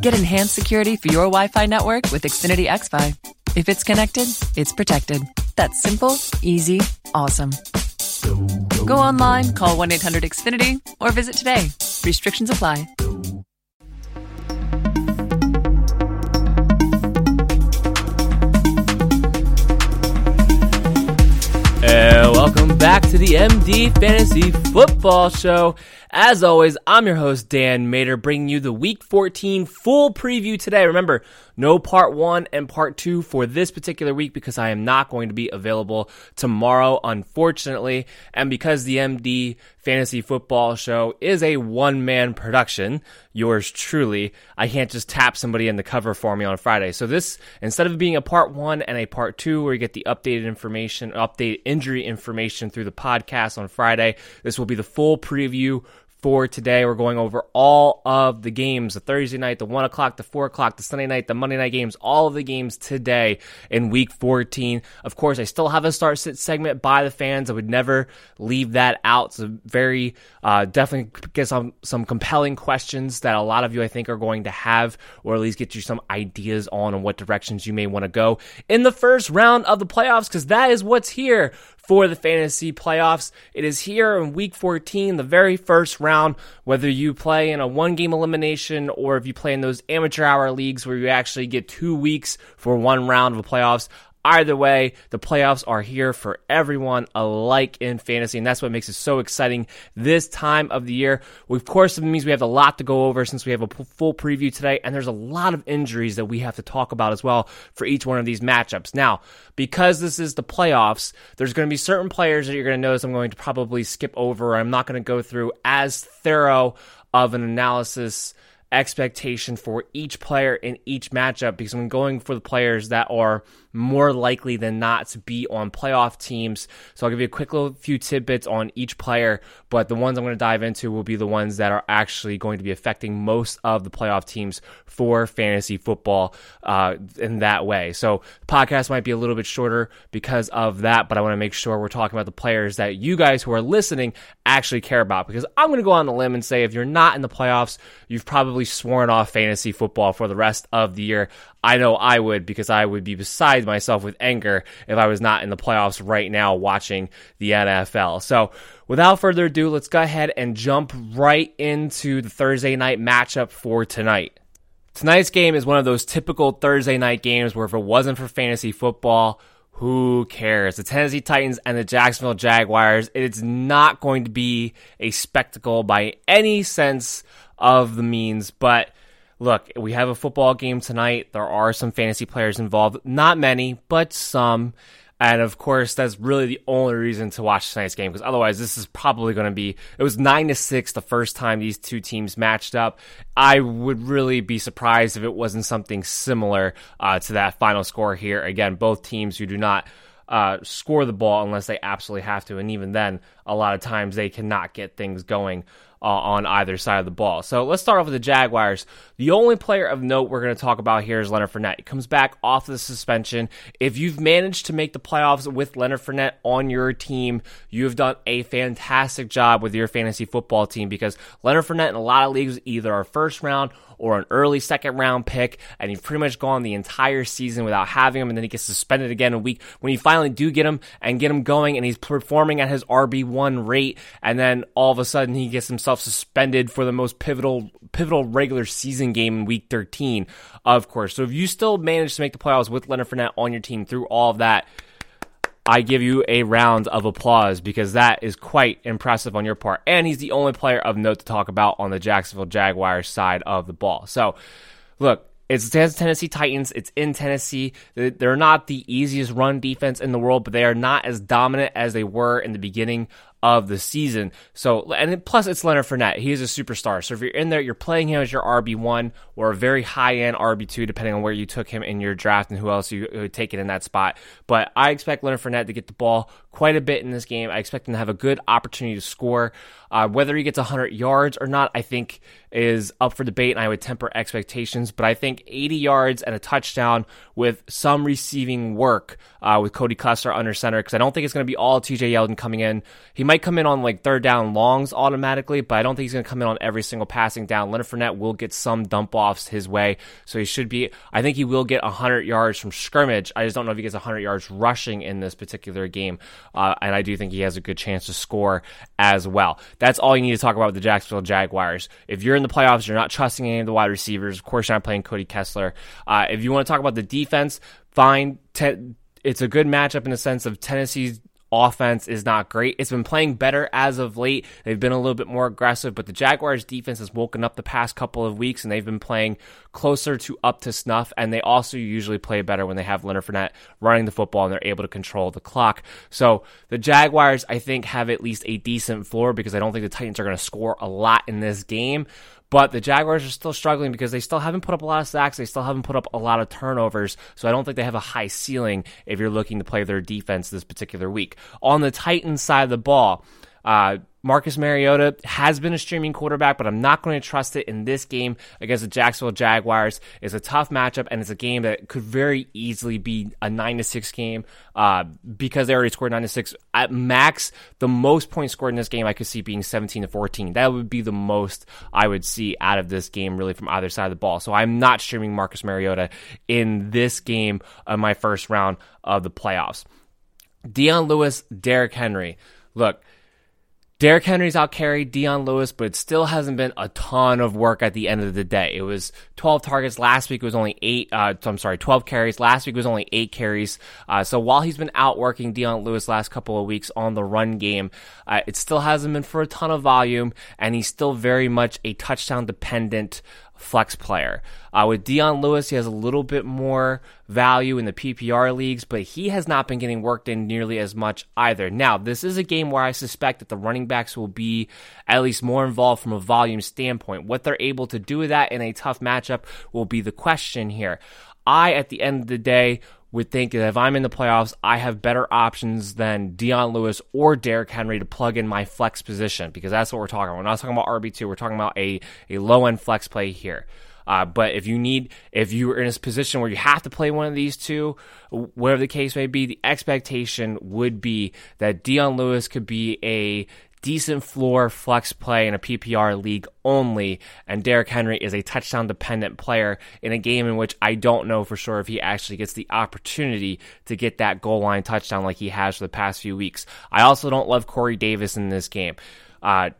Get enhanced security for your Wi Fi network with Xfinity XFi. If it's connected, it's protected. That's simple, easy, awesome. Go online, call 1 800 Xfinity, or visit today. Restrictions apply. And welcome back to the MD Fantasy Football Show. As always, I'm your host, Dan Mater, bringing you the Week 14 full preview today. Remember, no part one and part two for this particular week because I am not going to be available tomorrow, unfortunately. And because the MD Fantasy Football Show is a one man production, yours truly, I can't just tap somebody in the cover for me on Friday. So this, instead of being a part one and a part two where you get the updated information, updated injury information through the podcast on Friday, this will be the full preview for today. We're going over all of the games the Thursday night, the 1 o'clock, the 4 o'clock, the Sunday night, the Monday night games, all of the games today in week 14. Of course, I still have a start sit segment by the fans. I would never leave that out. So, very uh, definitely get some, some compelling questions that a lot of you, I think, are going to have, or at least get you some ideas on, on what directions you may want to go in the first round of the playoffs, because that is what's here for the fantasy playoffs. It is here in week 14, the very first round, whether you play in a one game elimination or if you play in those amateur hour leagues where you actually get two weeks for one round of the playoffs. Either way, the playoffs are here for everyone alike in fantasy, and that's what makes it so exciting this time of the year. Of course, it means we have a lot to go over since we have a full preview today, and there's a lot of injuries that we have to talk about as well for each one of these matchups. Now, because this is the playoffs, there's going to be certain players that you're going to notice I'm going to probably skip over. I'm not going to go through as thorough of an analysis expectation for each player in each matchup because I'm going for the players that are more likely than not to be on playoff teams. So I'll give you a quick little few tidbits on each player, but the ones I'm going to dive into will be the ones that are actually going to be affecting most of the playoff teams for fantasy football uh, in that way. So podcast might be a little bit shorter because of that, but I want to make sure we're talking about the players that you guys who are listening actually care about because I'm going to go on the limb and say if you're not in the playoffs, you've probably sworn off fantasy football for the rest of the year. I know I would because I would be beside myself with anger if I was not in the playoffs right now watching the NFL. So, without further ado, let's go ahead and jump right into the Thursday night matchup for tonight. Tonight's game is one of those typical Thursday night games where if it wasn't for fantasy football, who cares? The Tennessee Titans and the Jacksonville Jaguars, it's not going to be a spectacle by any sense of the means, but look, we have a football game tonight. There are some fantasy players involved. Not many, but some. And of course, that's really the only reason to watch tonight's game because otherwise, this is probably going to be. It was nine to six the first time these two teams matched up. I would really be surprised if it wasn't something similar uh, to that final score here. Again, both teams who do not uh, score the ball unless they absolutely have to, and even then, a lot of times they cannot get things going uh, on either side of the ball. So let's start off with the Jaguars. The only player of note we're going to talk about here is Leonard Fournette. He comes back off the suspension. If you've managed to make the playoffs with Leonard Fournette on your team, you have done a fantastic job with your fantasy football team because Leonard Fournette in a lot of leagues either a first round or an early second round pick, and you've pretty much gone the entire season without having him, and then he gets suspended again a week. When you finally do get him and get him going, and he's performing at his RB1 rate, and then all of a sudden he gets himself suspended for the most pivotal pivotal regular season game in week 13, of course. So if you still manage to make the playoffs with Leonard Fournette on your team through all of that, I give you a round of applause because that is quite impressive on your part. And he's the only player of note to talk about on the Jacksonville Jaguars side of the ball. So, look, it's the Tennessee Titans. It's in Tennessee. They're not the easiest run defense in the world, but they are not as dominant as they were in the beginning of the season. So, and plus it's Leonard Fournette. He is a superstar. So if you're in there, you're playing him as your RB1 or a very high end RB2, depending on where you took him in your draft and who else you would take it in that spot. But I expect Leonard Fournette to get the ball quite a bit in this game. I expect him to have a good opportunity to score. Uh, whether he gets 100 yards or not, I think is up for debate, and I would temper expectations. But I think 80 yards and a touchdown with some receiving work uh, with Cody Kessler under center, because I don't think it's going to be all TJ Yeldon coming in. He might come in on like third down longs automatically, but I don't think he's going to come in on every single passing down. Leonard Fournette will get some dump offs his way, so he should be. I think he will get 100 yards from scrimmage. I just don't know if he gets 100 yards rushing in this particular game, uh, and I do think he has a good chance to score as well. That's all you need to talk about with the Jacksonville Jaguars. If you're in the playoffs, you're not trusting any of the wide receivers. Of course, you're not playing Cody Kessler. Uh, if you want to talk about the defense, fine. Te- it's a good matchup in the sense of Tennessee's offense is not great. It's been playing better as of late. They've been a little bit more aggressive, but the Jaguars defense has woken up the past couple of weeks and they've been playing closer to up to snuff. And they also usually play better when they have Leonard Fournette running the football and they're able to control the clock. So the Jaguars, I think, have at least a decent floor because I don't think the Titans are going to score a lot in this game. But the Jaguars are still struggling because they still haven't put up a lot of sacks. They still haven't put up a lot of turnovers. So I don't think they have a high ceiling if you're looking to play their defense this particular week. On the Titans side of the ball, uh, Marcus Mariota has been a streaming quarterback, but I'm not going to trust it in this game against the Jacksonville Jaguars. It's a tough matchup, and it's a game that could very easily be a nine to six game uh, because they already scored nine to six. At max, the most points scored in this game I could see being 17 to 14. That would be the most I would see out of this game, really, from either side of the ball. So I'm not streaming Marcus Mariota in this game of my first round of the playoffs. Dion Lewis, Derrick Henry. Look, Derrick Henry's out carried Dion Lewis, but it still hasn't been a ton of work at the end of the day. It was 12 targets last week. It was only eight. Uh, I'm sorry, 12 carries. Last week was only eight carries. Uh, so while he's been outworking Dion Lewis last couple of weeks on the run game, uh, it still hasn't been for a ton of volume, and he's still very much a touchdown dependent flex player. Uh, with Dion Lewis, he has a little bit more value in the PPR leagues, but he has not been getting worked in nearly as much either. Now, this is a game where I suspect that the running backs will be at least more involved from a volume standpoint. What they're able to do with that in a tough matchup will be the question here. I, at the end of the day, would think that if I'm in the playoffs, I have better options than Dion Lewis or Derrick Henry to plug in my flex position because that's what we're talking about. We're not talking about RB2, we're talking about a, a low end flex play here. Uh, but if you need, if you're in a position where you have to play one of these two, whatever the case may be, the expectation would be that Dion Lewis could be a decent floor flex play in a PPR league only, and Derrick Henry is a touchdown dependent player in a game in which I don't know for sure if he actually gets the opportunity to get that goal line touchdown like he has for the past few weeks. I also don't love Corey Davis in this game. Uh,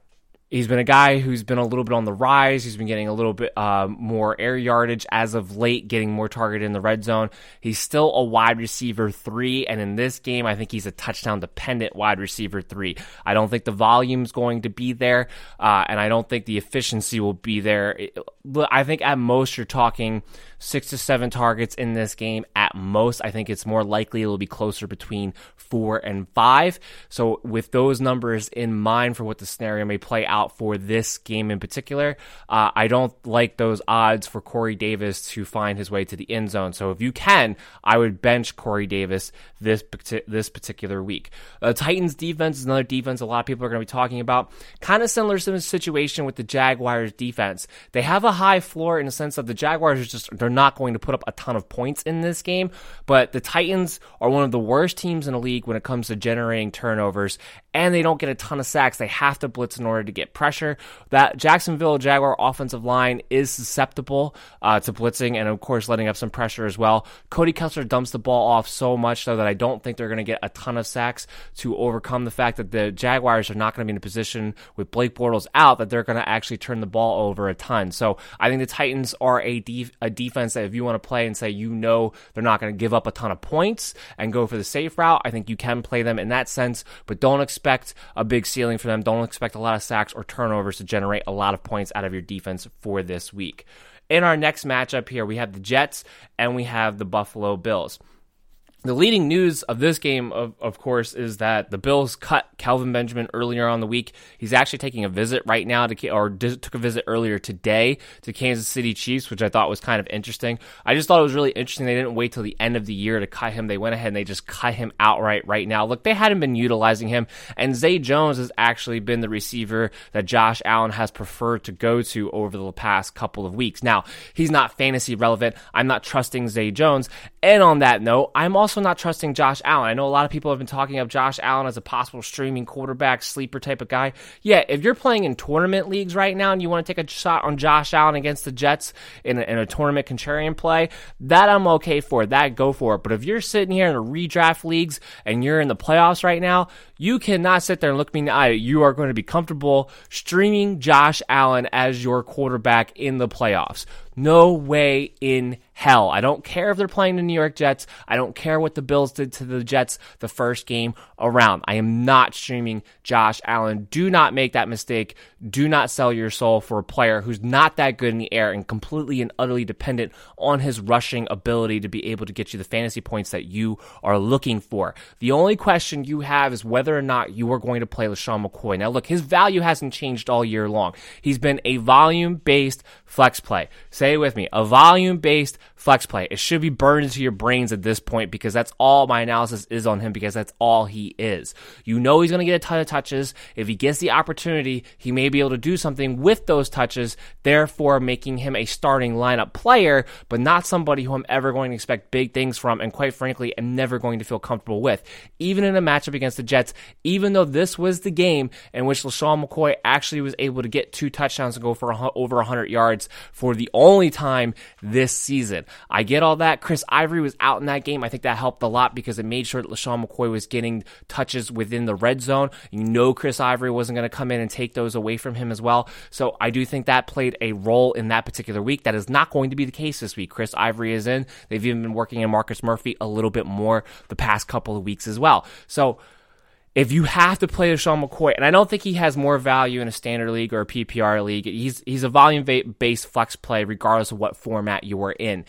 He's been a guy who's been a little bit on the rise. He's been getting a little bit uh, more air yardage as of late, getting more target in the red zone. He's still a wide receiver three, and in this game, I think he's a touchdown dependent wide receiver three. I don't think the volume's going to be there, uh, and I don't think the efficiency will be there. I think at most you're talking six to seven targets in this game at most. I think it's more likely it'll be closer between four and five. So with those numbers in mind for what the scenario may play out for this game in particular, uh, I don't like those odds for Corey Davis to find his way to the end zone. So if you can, I would bench Corey Davis this this particular week. Uh, Titans defense is another defense a lot of people are going to be talking about. Kind of similar to the situation with the Jaguars defense. They have a high floor in the sense of the Jaguars are just they're they're not going to put up a ton of points in this game, but the Titans are one of the worst teams in the league when it comes to generating turnovers, and they don't get a ton of sacks. They have to blitz in order to get pressure. That Jacksonville Jaguar offensive line is susceptible uh, to blitzing and, of course, letting up some pressure as well. Cody Kessler dumps the ball off so much, though, that I don't think they're going to get a ton of sacks to overcome the fact that the Jaguars are not going to be in a position with Blake Bortles out that they're going to actually turn the ball over a ton. So I think the Titans are a, def- a defense that if you want to play and say you know they're not going to give up a ton of points and go for the safe route, I think you can play them in that sense, but don't expect a big ceiling for them. Don't expect a lot of sacks or turnovers to generate a lot of points out of your defense for this week. In our next matchup here, we have the Jets and we have the Buffalo Bills. The leading news of this game, of, of course, is that the Bills cut Kelvin Benjamin earlier on the week. He's actually taking a visit right now to, or took a visit earlier today to Kansas City Chiefs, which I thought was kind of interesting. I just thought it was really interesting. They didn't wait till the end of the year to cut him. They went ahead and they just cut him outright right now. Look, they hadn't been utilizing him, and Zay Jones has actually been the receiver that Josh Allen has preferred to go to over the past couple of weeks. Now, he's not fantasy relevant. I'm not trusting Zay Jones. And on that note, I'm also also not trusting Josh Allen. I know a lot of people have been talking of Josh Allen as a possible streaming quarterback, sleeper type of guy. Yeah, if you're playing in tournament leagues right now and you want to take a shot on Josh Allen against the Jets in a, in a tournament contrarian play, that I'm okay for. That go for it. But if you're sitting here in a redraft leagues and you're in the playoffs right now, you cannot sit there and look me in the eye. You are going to be comfortable streaming Josh Allen as your quarterback in the playoffs. No way in hell. I don't care if they're playing the New York Jets. I don't care what the Bills did to the Jets the first game around. I am not streaming Josh Allen. Do not make that mistake. Do not sell your soul for a player who's not that good in the air and completely and utterly dependent on his rushing ability to be able to get you the fantasy points that you are looking for. The only question you have is whether or not you are going to play LeSean McCoy. Now, look, his value hasn't changed all year long. He's been a volume based flex play. Say it with me a volume based flex play. It should be burned into your brains at this point because that's all my analysis is on him because that's all he is. You know he's going to get a ton of touches. If he gets the opportunity, he may be able to do something with those touches, therefore making him a starting lineup player, but not somebody who I'm ever going to expect big things from and quite frankly am never going to feel comfortable with. Even in a matchup against the Jets, even though this was the game in which LeSean McCoy actually was able to get two touchdowns and go for over 100 yards for the only time this season. I get all that. Chris Ivory was out in that game. I think that helped a lot because it made sure that LeSean McCoy was getting touches within the red zone. You know Chris Ivory wasn't going to come in and take those away from him as well. So I do think that played a role in that particular week. That is not going to be the case this week. Chris Ivory is in. They've even been working in Marcus Murphy a little bit more the past couple of weeks as well. So if you have to play Sean McCoy, and I don't think he has more value in a standard league or a PPR league, he's he's a volume based flex play regardless of what format you are in.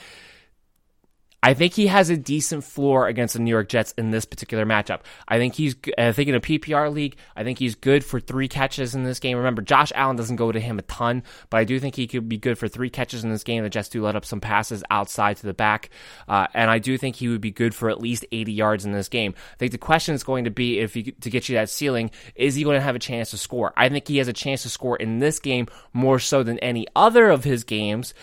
I think he has a decent floor against the New York Jets in this particular matchup. I think he's, I think in a PPR league, I think he's good for three catches in this game. Remember, Josh Allen doesn't go to him a ton, but I do think he could be good for three catches in this game. The Jets do let up some passes outside to the back, uh, and I do think he would be good for at least 80 yards in this game. I think the question is going to be if he, to get you that ceiling, is he going to have a chance to score? I think he has a chance to score in this game more so than any other of his games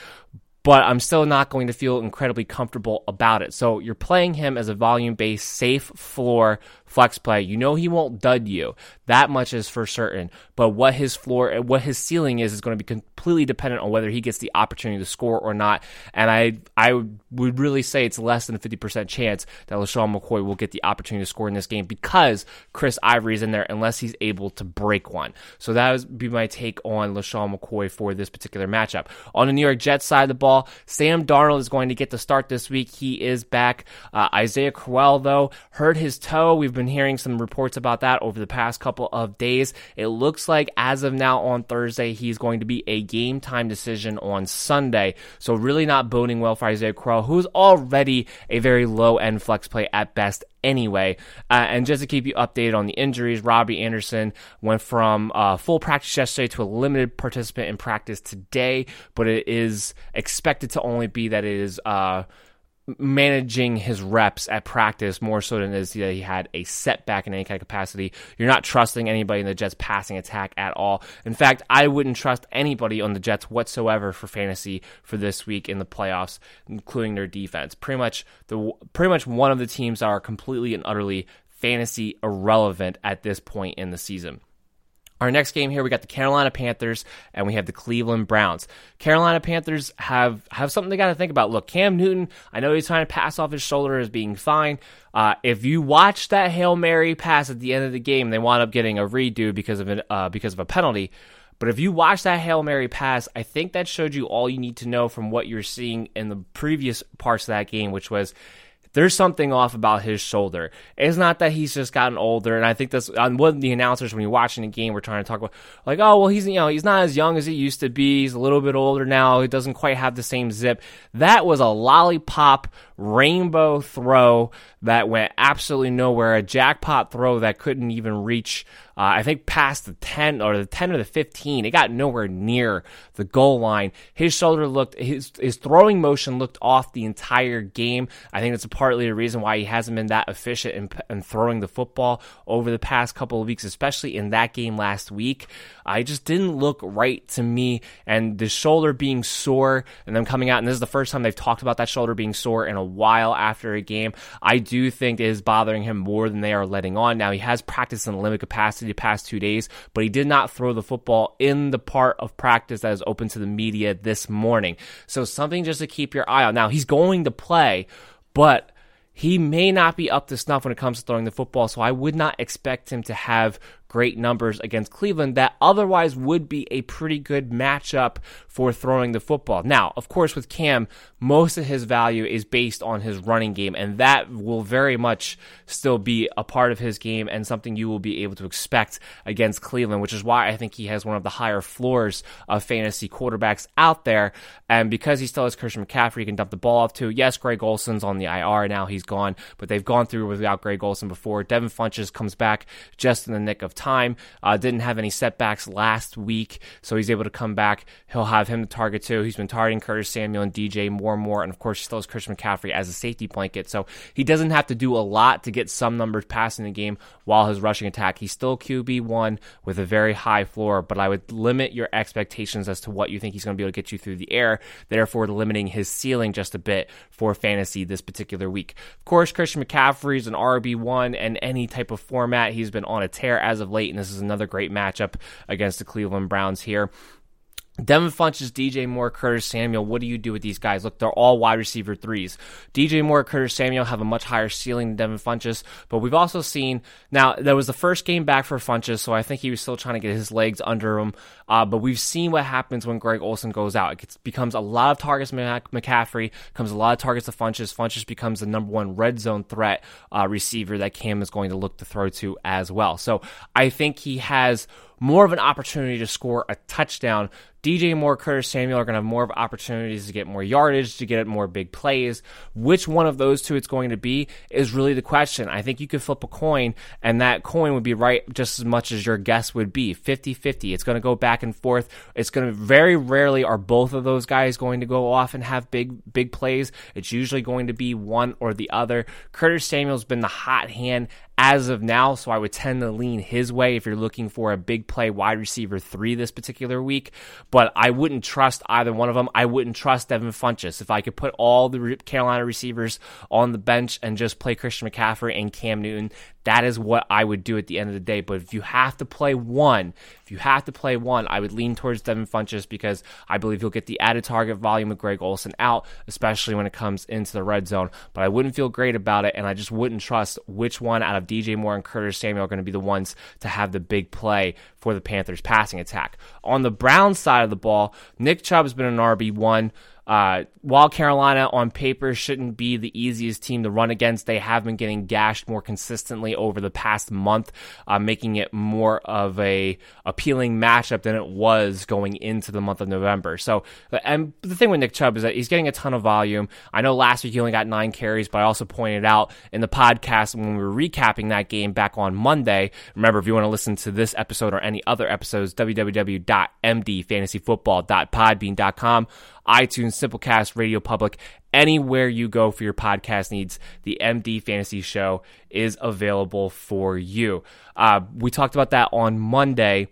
but I'm still not going to feel incredibly comfortable about it. So you're playing him as a volume based, safe floor flex play. You know he won't dud you. That much is for certain. But what his floor, and what his ceiling is, is going to be completely dependent on whether he gets the opportunity to score or not. And I, I would really say it's less than a 50% chance that LeSean McCoy will get the opportunity to score in this game because Chris Ivory's in there unless he's able to break one. So that would be my take on LeSean McCoy for this particular matchup. On the New York Jets side of the ball, Sam Darnold is going to get the start this week. He is back. Uh, Isaiah Crowell, though, hurt his toe. We've been hearing some reports about that over the past couple of days. It looks like as of now on Thursday, he's going to be a game time decision on Sunday. So really not boding well for Isaiah Crowell, who's already a very low end flex play at best anyway. Uh, and just to keep you updated on the injuries, Robby Anderson went from uh, full practice yesterday to a limited participant in practice today, but it is expected to only be that it is. Uh, managing his reps at practice more so than is that he had a setback in any kind of capacity. You're not trusting anybody in the Jets passing attack at all. In fact, I wouldn't trust anybody on the Jets whatsoever for fantasy for this week in the playoffs, including their defense. Pretty much the pretty much one of the teams are completely and utterly fantasy irrelevant at this point in the season. Our next game here, we got the Carolina Panthers and we have the Cleveland Browns. Carolina Panthers have have something they got to think about. Look, Cam Newton, I know he's trying to pass off his shoulder as being fine. Uh, if you watch that hail mary pass at the end of the game, they wound up getting a redo because of an uh, because of a penalty. But if you watch that hail mary pass, I think that showed you all you need to know from what you're seeing in the previous parts of that game, which was there's something off about his shoulder. It's not that he's just gotten older, and I think that's on one of the announcers when you're watching the game, we're trying to talk about like, oh well, he's you know he's not as young as he used to be. He's a little bit older now. He doesn't quite have the same zip. That was a lollipop rainbow throw that went absolutely nowhere. A jackpot throw that couldn't even reach uh, I think past the 10 or the 10 or the 15. It got nowhere near the goal line. His shoulder looked, his, his throwing motion looked off the entire game. I think that's partly the reason why he hasn't been that efficient in, in throwing the football over the past couple of weeks, especially in that game last week. I just didn't look right to me. And the shoulder being sore and them coming out, and this is the first time they've talked about that shoulder being sore in a while after a game. I do think it is bothering him more than they are letting on. Now, he has practiced in limited capacity the past two days, but he did not throw the football in the part of practice that is open to the media this morning. So something just to keep your eye on. Now he's going to play, but he may not be up to snuff when it comes to throwing the football. So I would not expect him to have great numbers against Cleveland that otherwise would be a pretty good matchup for throwing the football. Now, of course, with Cam, most of his value is based on his running game, and that will very much still be a part of his game and something you will be able to expect against Cleveland, which is why I think he has one of the higher floors of fantasy quarterbacks out there. And because he still has Christian McCaffrey, he can dump the ball off to. Yes, Greg Olsen's on the IR now, he's gone, but they've gone through without Greg Olsen before. Devin Funchess comes back just in the nick of time. Uh, didn't have any setbacks last week, so he's able to come back. He'll have him to target too. He's been targeting Curtis Samuel and DJ Moore and more, and of course, he still has Christian McCaffrey as a safety blanket. So he doesn't have to do a lot to get some numbers passing the game while his rushing attack. He's still QB one with a very high floor, but I would limit your expectations as to what you think he's going to be able to get you through the air, therefore limiting his ceiling just a bit for fantasy this particular week. Of course, Christian McCaffrey is an RB one and any type of format. He's been on a tear as of late, and this is another great matchup against the Cleveland Browns here. Devin Funchess, DJ Moore, Curtis Samuel. What do you do with these guys? Look, they're all wide receiver threes. DJ Moore, Curtis Samuel have a much higher ceiling than Devin Funchess, but we've also seen now that was the first game back for Funchess, so I think he was still trying to get his legs under him. Uh, but we've seen what happens when Greg Olsen goes out. It gets, becomes a lot of targets McCaffrey, becomes a lot of targets to Funchess. Funchess becomes the number one red zone threat uh, receiver that Cam is going to look to throw to as well. So I think he has more of an opportunity to score a touchdown. DJ Moore, Curtis Samuel are going to have more of opportunities to get more yardage, to get more big plays. Which one of those two it's going to be is really the question. I think you could flip a coin, and that coin would be right just as much as your guess would be 50 50. It's going to go back and forth. It's going to very rarely are both of those guys going to go off and have big, big plays. It's usually going to be one or the other. Curtis Samuel's been the hot hand as of now, so I would tend to lean his way if you're looking for a big play wide receiver three this particular week. But I wouldn't trust either one of them. I wouldn't trust Devin Funchess. If I could put all the Carolina receivers on the bench and just play Christian McCaffrey and Cam Newton, that is what I would do at the end of the day. But if you have to play one, if you have to play one, I would lean towards Devin Funchess because I believe he'll get the added target volume of Greg Olsen out, especially when it comes into the red zone. But I wouldn't feel great about it, and I just wouldn't trust which one out of DJ Moore and Curtis Samuel are going to be the ones to have the big play for the Panthers passing attack. On the Brown side of the ball, Nick Chubb has been an RB1. Uh, while Carolina on paper shouldn't be the easiest team to run against, they have been getting gashed more consistently over the past month, uh, making it more of a appealing matchup than it was going into the month of November. So, and the thing with Nick Chubb is that he's getting a ton of volume. I know last week he only got nine carries, but I also pointed out in the podcast when we were recapping that game back on Monday. Remember, if you want to listen to this episode or any other episodes, www.mdfantasyfootball.podbean.com iTunes, Simplecast, Radio Public, anywhere you go for your podcast needs, the MD Fantasy Show is available for you. Uh, we talked about that on Monday,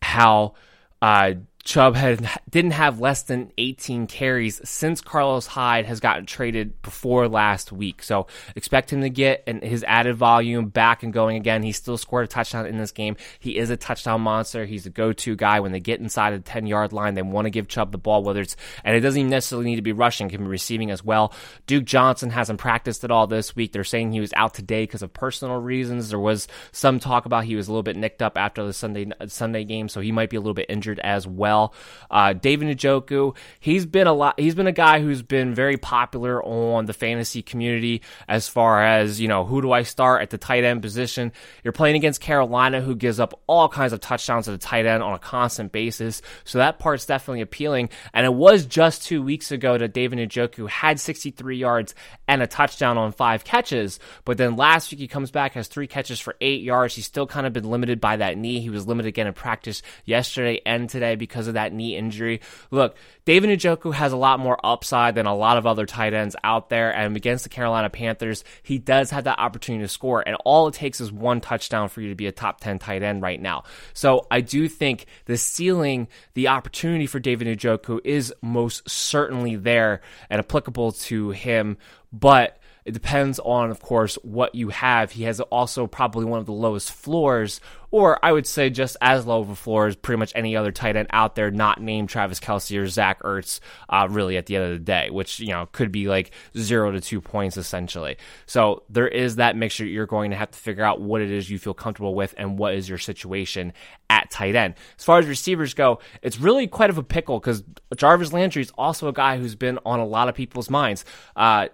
how uh, Chubb had didn't have less than 18 carries since Carlos Hyde has gotten traded before last week. So expect him to get his added volume back and going again. He still scored a touchdown in this game. He is a touchdown monster. He's a go-to guy when they get inside the 10 yard line. They want to give Chubb the ball, whether it's and it doesn't even necessarily need to be rushing. Can be receiving as well. Duke Johnson hasn't practiced at all this week. They're saying he was out today because of personal reasons. There was some talk about he was a little bit nicked up after the Sunday Sunday game, so he might be a little bit injured as well well. Uh, David Njoku, he's been a lot. He's been a guy who's been very popular on the fantasy community as far as you know who do I start at the tight end position. You're playing against Carolina, who gives up all kinds of touchdowns at the tight end on a constant basis. So that part's definitely appealing. And it was just two weeks ago that David Njoku had 63 yards and a touchdown on five catches. But then last week he comes back has three catches for eight yards. He's still kind of been limited by that knee. He was limited again in practice yesterday and today because because of that knee injury. Look, David Njoku has a lot more upside than a lot of other tight ends out there, and against the Carolina Panthers, he does have that opportunity to score, and all it takes is one touchdown for you to be a top 10 tight end right now. So I do think the ceiling, the opportunity for David Njoku is most certainly there and applicable to him, but it depends on, of course, what you have. He has also probably one of the lowest floors, or I would say just as low of a floor as pretty much any other tight end out there, not named Travis Kelce or Zach Ertz, uh, really at the end of the day, which, you know, could be like zero to two points essentially. So there is that mixture. You're going to have to figure out what it is you feel comfortable with and what is your situation at tight end. As far as receivers go, it's really quite of a pickle because Jarvis Landry is also a guy who's been on a lot of people's minds. Uh,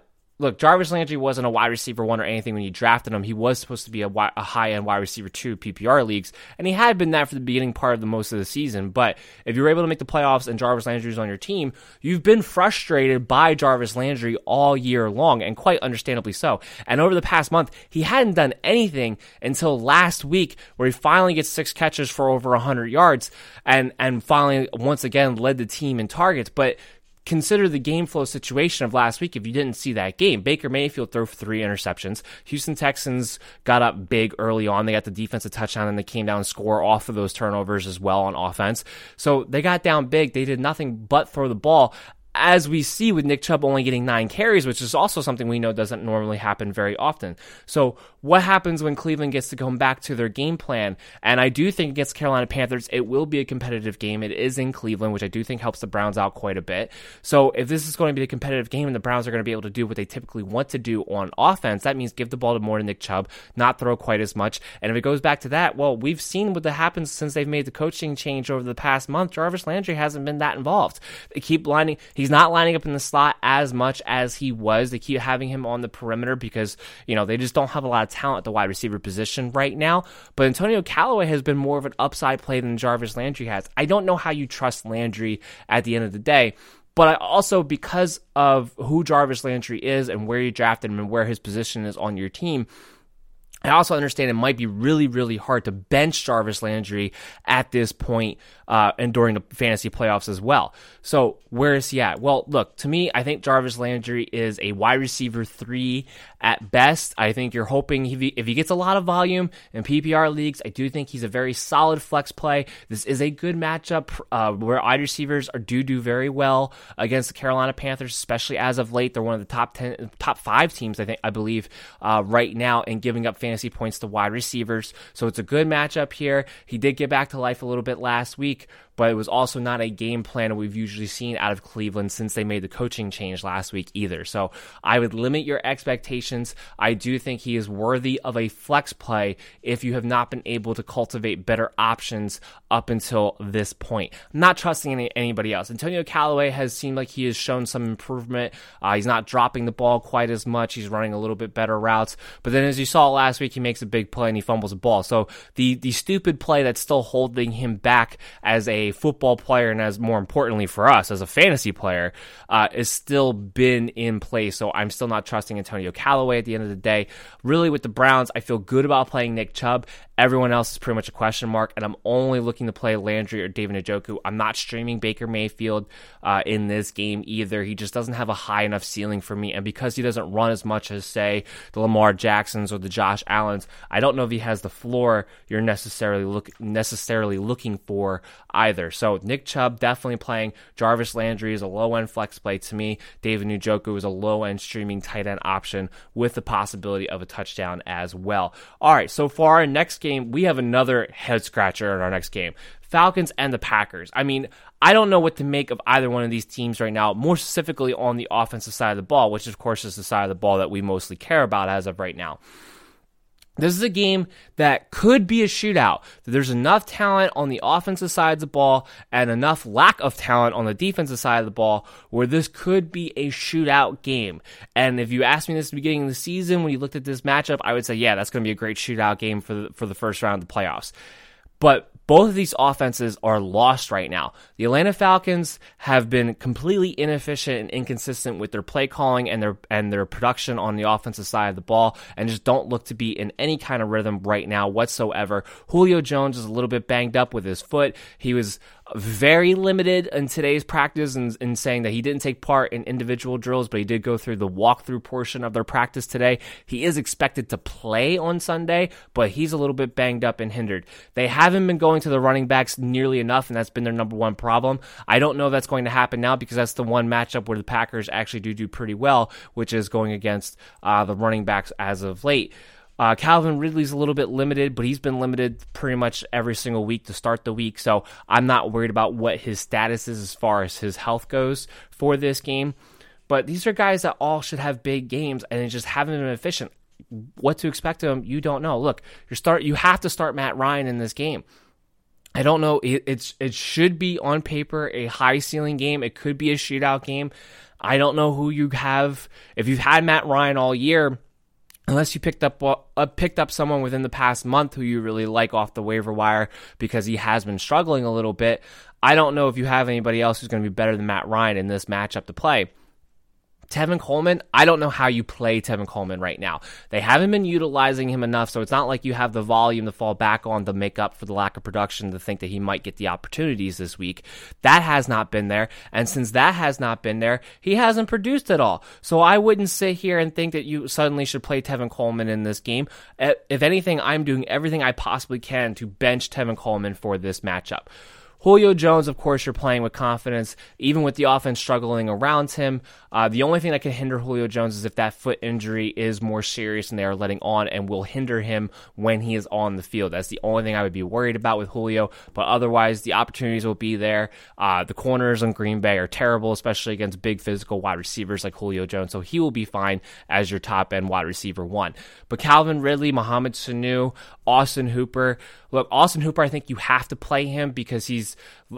look, Jarvis Landry wasn't a wide receiver one or anything when you drafted him. He was supposed to be a, a high end wide receiver two PPR leagues, and he had been that for the beginning part of the most of the season. But if you're able to make the playoffs and Jarvis Landry's on your team, you've been frustrated by Jarvis Landry all year long, and quite understandably so. And over the past month, he hadn't done anything until last week, where he finally gets six catches for over 100 yards, and and finally once again led the team in targets. But consider the game flow situation of last week if you didn't see that game. Baker Mayfield threw three interceptions. Houston Texans got up big early on. They got the defensive touchdown and they came down score off of those turnovers as well on offense. So they got down big. They did nothing but throw the ball as we see with Nick Chubb only getting nine carries, which is also something we know doesn't normally happen very often. So, what happens when Cleveland gets to come back to their game plan? And I do think against Carolina Panthers, it will be a competitive game. It is in Cleveland, which I do think helps the Browns out quite a bit. So, if this is going to be a competitive game and the Browns are going to be able to do what they typically want to do on offense, that means give the ball to more to Nick Chubb, not throw quite as much. And if it goes back to that, well, we've seen what that happens since they've made the coaching change over the past month. Jarvis Landry hasn't been that involved. They keep lining. He's not lining up in the slot as much as he was. They keep having him on the perimeter because, you know, they just don't have a lot of talent at the wide receiver position right now. But Antonio Callaway has been more of an upside play than Jarvis Landry has. I don't know how you trust Landry at the end of the day. But I also, because of who Jarvis Landry is and where you drafted him and where his position is on your team, I also understand it might be really, really hard to bench Jarvis Landry at this point uh, and during the fantasy playoffs as well. So where is he at? Well, look, to me, I think Jarvis Landry is a wide receiver three at best. I think you're hoping if he, if he gets a lot of volume in PPR leagues, I do think he's a very solid flex play. This is a good matchup uh, where wide receivers are do do very well against the Carolina Panthers, especially as of late. They're one of the top ten, top five teams, I think, I believe, uh, right now in giving up fantasy points to wide receivers. So it's a good matchup here. He did get back to life a little bit last week but it was also not a game plan we've usually seen out of Cleveland since they made the coaching change last week either. So I would limit your expectations. I do think he is worthy of a flex play if you have not been able to cultivate better options up until this point. I'm not trusting any, anybody else. Antonio Callaway has seemed like he has shown some improvement. Uh, he's not dropping the ball quite as much. He's running a little bit better routes. But then as you saw last week, he makes a big play and he fumbles a ball. So the, the stupid play that's still holding him back as a football player and as more importantly for us as a fantasy player uh, is still been in place. So I'm still not trusting Antonio Callaway at the end of the day. Really, with the Browns, I feel good about playing Nick Chubb. Everyone else is pretty much a question mark, and I'm only looking to play Landry or David Njoku. I'm not streaming Baker Mayfield uh, in this game either. He just doesn't have a high enough ceiling for me, and because he doesn't run as much as say the Lamar Jacksons or the Josh Allens, I don't know if he has the floor you're necessarily look necessarily looking for either. So Nick Chubb definitely playing. Jarvis Landry is a low end flex play to me. David Njoku is a low end streaming tight end option with the possibility of a touchdown as well. All right, so far next game, we have another head scratcher in our next game. Falcons and the Packers. I mean, I don't know what to make of either one of these teams right now, more specifically on the offensive side of the ball, which of course is the side of the ball that we mostly care about as of right now. This is a game that could be a shootout. There's enough talent on the offensive side of the ball and enough lack of talent on the defensive side of the ball where this could be a shootout game. And if you asked me this at the beginning of the season when you looked at this matchup, I would say, yeah, that's going to be a great shootout game for the, for the first round of the playoffs. But both of these offenses are lost right now. The Atlanta Falcons have been completely inefficient and inconsistent with their play calling and their and their production on the offensive side of the ball and just don't look to be in any kind of rhythm right now whatsoever. Julio Jones is a little bit banged up with his foot. He was very limited in today's practice in, in saying that he didn't take part in individual drills, but he did go through the walkthrough portion of their practice today. He is expected to play on Sunday, but he's a little bit banged up and hindered. They haven't been going to the running backs nearly enough, and that's been their number one problem. I don't know if that's going to happen now because that's the one matchup where the Packers actually do do pretty well, which is going against uh, the running backs as of late. Uh, Calvin Ridley's a little bit limited, but he's been limited pretty much every single week to start the week. So I'm not worried about what his status is as far as his health goes for this game. But these are guys that all should have big games and just haven't been efficient. What to expect of them, you don't know. Look, you start. You have to start Matt Ryan in this game. I don't know. It, it's it should be on paper a high ceiling game. It could be a shootout game. I don't know who you have. If you've had Matt Ryan all year, unless you picked up uh, picked up someone within the past month who you really like off the waiver wire because he has been struggling a little bit. I don't know if you have anybody else who's going to be better than Matt Ryan in this matchup to play. Tevin Coleman, I don't know how you play Tevin Coleman right now. They haven't been utilizing him enough, so it's not like you have the volume to fall back on to make up for the lack of production to think that he might get the opportunities this week. That has not been there, and since that has not been there, he hasn't produced at all. So I wouldn't sit here and think that you suddenly should play Tevin Coleman in this game. If anything, I'm doing everything I possibly can to bench Tevin Coleman for this matchup. Julio Jones, of course, you're playing with confidence, even with the offense struggling around him. Uh, the only thing that can hinder Julio Jones is if that foot injury is more serious and they are letting on and will hinder him when he is on the field. That's the only thing I would be worried about with Julio. But otherwise, the opportunities will be there. Uh, the corners on Green Bay are terrible, especially against big physical wide receivers like Julio Jones. So he will be fine as your top end wide receiver one. But Calvin Ridley, Mohamed Sanu, Austin Hooper. Look, Austin Hooper, I think you have to play him because he's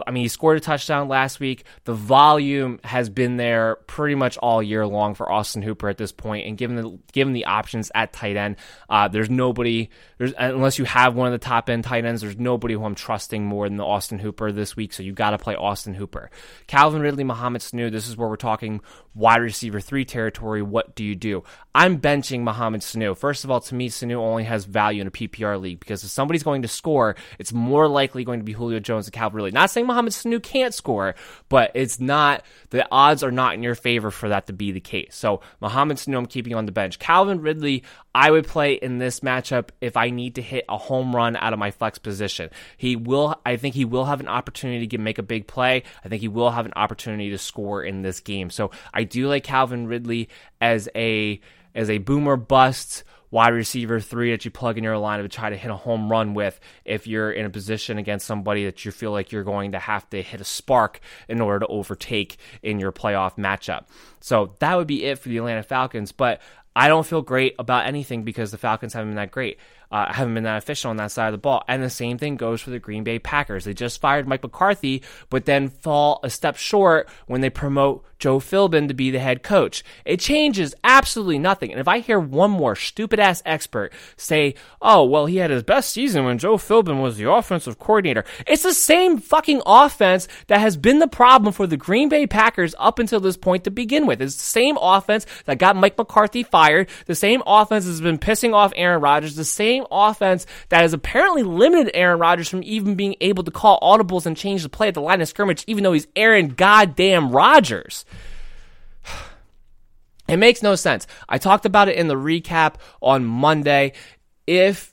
I mean, he scored a touchdown last week. The volume has been there pretty much all year long for Austin Hooper at this point, and given the given the options at tight end, uh, there's nobody. There's unless you have one of the top end tight ends, there's nobody who I'm trusting more than the Austin Hooper this week. So you got to play Austin Hooper, Calvin Ridley, Mohamed Sanu. This is where we're talking wide receiver three territory. What do you do? I'm benching Mohamed Sanu. First of all, to me, Sanu only has value in a PPR league because if somebody's going to score, it's more likely going to be Julio Jones and Calvin Ridley. Not saying Mohamed Sanu can't score, but it's not, the odds are not in your favor for that to be the case. So Mohamed Sanu, I'm keeping on the bench. Calvin Ridley, I would play in this matchup if I need to hit a home run out of my flex position. He will, I think he will have an opportunity to make a big play. I think he will have an opportunity to score in this game. So I do like Calvin Ridley as a as a boomer bust wide receiver three that you plug in your lineup to try to hit a home run with if you're in a position against somebody that you feel like you're going to have to hit a spark in order to overtake in your playoff matchup. So that would be it for the Atlanta Falcons. But I don't feel great about anything because the Falcons haven't been that great. Uh, haven't been that efficient on that side of the ball. And the same thing goes for the Green Bay Packers. They just fired Mike McCarthy, but then fall a step short when they promote Joe Philbin to be the head coach. It changes absolutely nothing. And if I hear one more stupid ass expert say, oh, well, he had his best season when Joe Philbin was the offensive coordinator, it's the same fucking offense that has been the problem for the Green Bay Packers up until this point to begin with. It's the same offense that got Mike McCarthy fired, the same offense has been pissing off Aaron Rodgers, the same offense that has apparently limited Aaron Rodgers from even being able to call audibles and change the play at the line of scrimmage, even though he's Aaron goddamn Rodgers. It makes no sense. I talked about it in the recap on Monday. If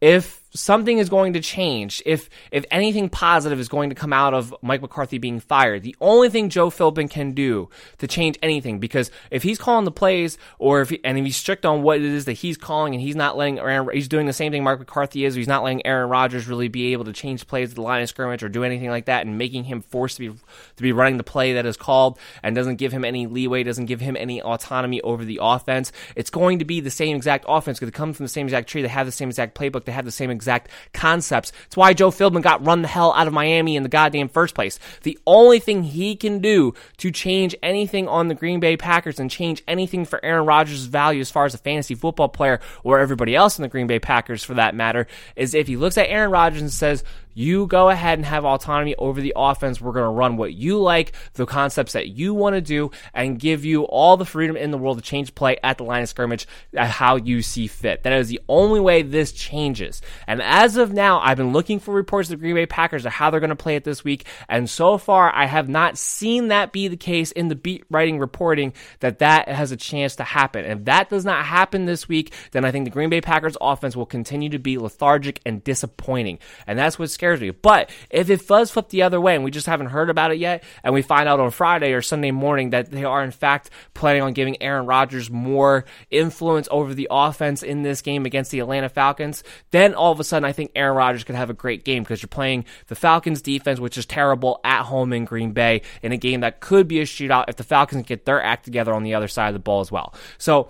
If something is going to change, if if anything positive is going to come out of Mike McCarthy being fired, the only thing Joe Philbin can do to change anything, because if he's calling the plays, or if he, and if he's strict on what it is that he's calling, and he's not letting Aaron, he's doing the same thing Mark McCarthy is, he's not letting Aaron Rodgers really be able to change plays at the line of scrimmage or do anything like that, and making him forced to be to be running the play that is called, and doesn't give him any leeway, doesn't give him any autonomy over the offense. It's going to be the same exact offense because it comes from the same exact tree. They have the same exact playbook. They have the same exact concepts. It's why Joe Philbin got run the hell out of Miami in the goddamn first place. The only thing he can do to change anything on the Green Bay Packers and change anything for Aaron Rodgers' value as far as a fantasy football player or everybody else in the Green Bay Packers for that matter is if he looks at Aaron Rodgers and says, you go ahead and have autonomy over the offense. We're going to run what you like, the concepts that you want to do, and give you all the freedom in the world to change play at the line of scrimmage how you see fit. That is the only way this changes. And as of now, I've been looking for reports of the Green Bay Packers of how they're going to play it this week. And so far, I have not seen that be the case in the beat writing reporting that that has a chance to happen. And if that does not happen this week, then I think the Green Bay Packers offense will continue to be lethargic and disappointing. And that's what scares me. But if it does flip the other way and we just haven't heard about it yet, and we find out on Friday or Sunday morning that they are in fact planning on giving Aaron Rodgers more influence over the offense in this game against the Atlanta Falcons, then all of a sudden I think Aaron Rodgers could have a great game because you're playing the Falcons defense, which is terrible at home in Green Bay, in a game that could be a shootout if the Falcons get their act together on the other side of the ball as well. So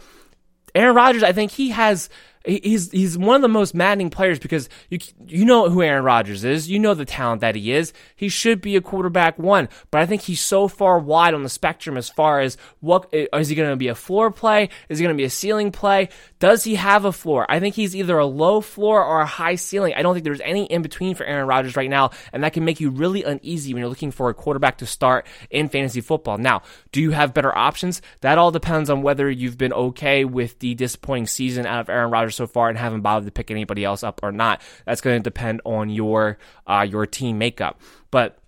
Aaron Rodgers, I think he has he's he's one of the most maddening players because you you know who Aaron Rodgers is, you know the talent that he is. He should be a quarterback one, but I think he's so far wide on the spectrum as far as what is he going to be a floor play? Is he going to be a ceiling play? Does he have a floor? I think he's either a low floor or a high ceiling. I don't think there's any in between for Aaron Rodgers right now, and that can make you really uneasy when you're looking for a quarterback to start in fantasy football. Now, do you have better options? That all depends on whether you've been okay with the disappointing season out of Aaron Rodgers so far and haven't bothered to pick anybody else up or not. That's going to depend on your uh, your team makeup. But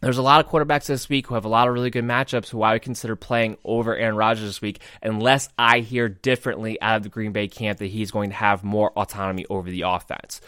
there's a lot of quarterbacks this week who have a lot of really good matchups who I would consider playing over Aaron Rodgers this week, unless I hear differently out of the Green Bay camp that he's going to have more autonomy over the offense.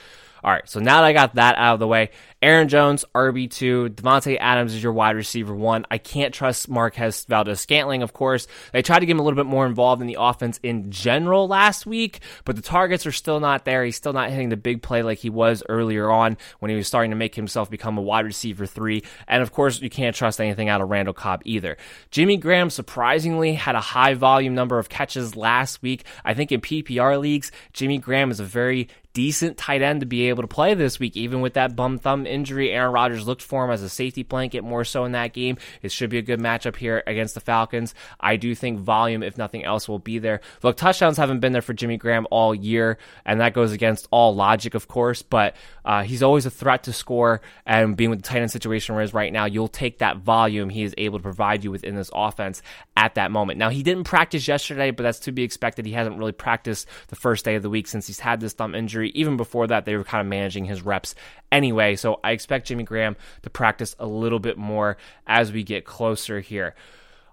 All right, so now that I got that out of the way, Aaron Jones, RB2, Davante Adams is your wide receiver one. I can't trust Marquez Valdes-Scantling, of course. They tried to get him a little bit more involved in the offense in general last week, but the targets are still not there. He's still not hitting the big play like he was earlier on when he was starting to make himself become a wide receiver three. And of course, you can't trust anything out of Randall Cobb either. Jimmy Graham surprisingly had a high volume number of catches last week. I think in PPR leagues, Jimmy Graham is a very decent tight end to be able to play this week, even with that bum thumb injury. Aaron Rodgers looked for him as a safety blanket more so in that game. It should be a good matchup here against the Falcons. I do think volume, if nothing else, will be there. Look, touchdowns haven't been there for Jimmy Graham all year, and that goes against all logic, of course, but uh, he's always a threat to score, and being with the tight end situation where he is right now, you'll take that volume he is able to provide you within this offense at that moment. Now, he didn't practice yesterday, but that's to be expected. He hasn't really practiced the first day of the week since he's had this thumb injury. Even before that, they were kind of managing his reps anyway. So I expect Jimmy Graham to practice a little bit more as we get closer here.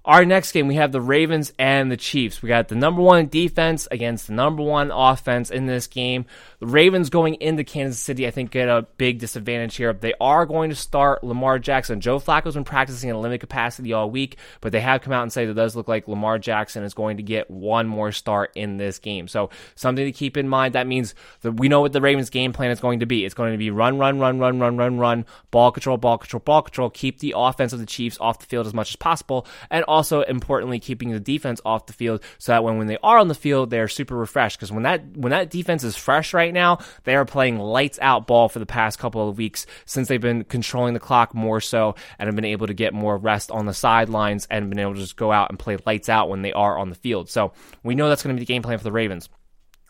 Our next game, we have the Ravens and the Chiefs. We got the number one defense against the number one offense in this game. The Ravens going into Kansas City, I think, get a big disadvantage here. They are going to start Lamar Jackson. Joe Flacco's been practicing in a limited capacity all week, but they have come out and say that it does look like Lamar Jackson is going to get one more start in this game. So something to keep in mind. That means that we know what the Ravens' game plan is going to be. It's going to be run, run, run, run, run, run, run, ball control, ball control, ball control. Keep the offense of the Chiefs off the field as much as possible, and also importantly keeping the defense off the field so that when, when they are on the field they're super refreshed. Because when that when that defense is fresh right now they are playing lights out ball for the past couple of weeks since they've been controlling the clock more so and have been able to get more rest on the sidelines and been able to just go out and play lights out when they are on the field. So we know that's going to be the game plan for the Ravens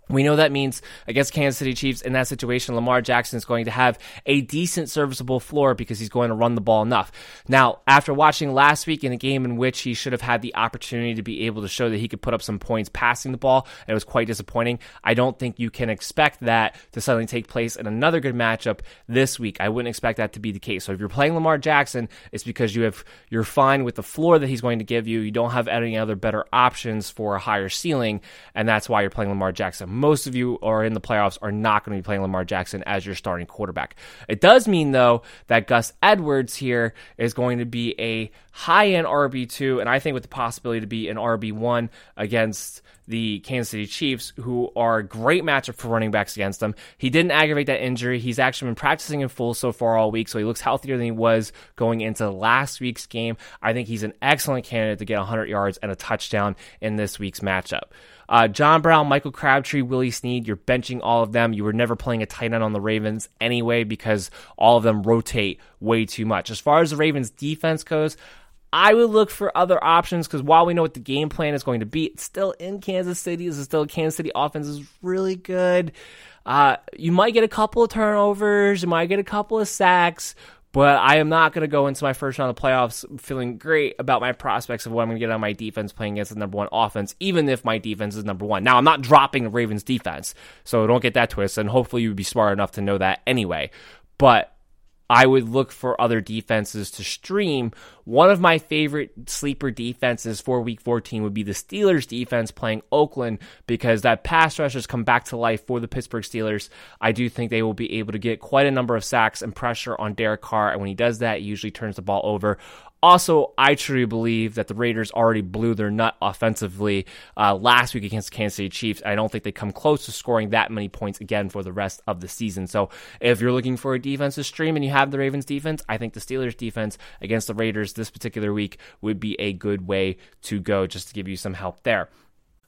we know that means against Kansas City Chiefs in that situation, Lamar Jackson is going to have a decent serviceable floor because he's going to run the ball enough. Now, after watching last week in a game in which he should have had the opportunity to be able to show that he could put up some points passing the ball, and it was quite disappointing, I don't think you can expect that to suddenly take place in another good matchup this week. I wouldn't expect that to be the case. So if you're playing Lamar Jackson, it's because you have you're fine with the floor that he's going to give you. You don't have any other better options for a higher ceiling, and that's why you're playing Lamar Jackson most of you are in the playoffs are not going to be playing Lamar Jackson as your starting quarterback. It does mean, though, that Gus Edwards here is going to be a high end RB2, and I think with the possibility to be an RB1 against the Kansas City Chiefs, who are a great matchup for running backs against them. He didn't aggravate that injury. He's actually been practicing in full so far all week, so he looks healthier than he was going into last week's game. I think he's an excellent candidate to get 100 yards and a touchdown in this week's matchup. Uh, John Brown, Michael Crabtree, Willie Snead, you're benching all of them. You were never playing a tight end on the Ravens anyway because all of them rotate way too much. As far as the Ravens defense goes, I would look for other options because while we know what the game plan is going to be, it's still in Kansas City. This is still Kansas City offense is really good. Uh, you might get a couple of turnovers, you might get a couple of sacks, but I am not going to go into my first round of playoffs feeling great about my prospects of what I'm going to get on my defense playing against the number one offense, even if my defense is number one. Now, I'm not dropping the Ravens defense, so don't get that twist, and hopefully you would be smart enough to know that anyway. But I would look for other defenses to stream. One of my favorite sleeper defenses for week 14 would be the Steelers defense playing Oakland because that pass rush has come back to life for the Pittsburgh Steelers. I do think they will be able to get quite a number of sacks and pressure on Derek Carr. And when he does that, he usually turns the ball over. Also, I truly believe that the Raiders already blew their nut offensively uh, last week against the Kansas City Chiefs. I don't think they come close to scoring that many points again for the rest of the season. So, if you're looking for a defensive stream and you have the Ravens defense, I think the Steelers defense against the Raiders this particular week would be a good way to go just to give you some help there.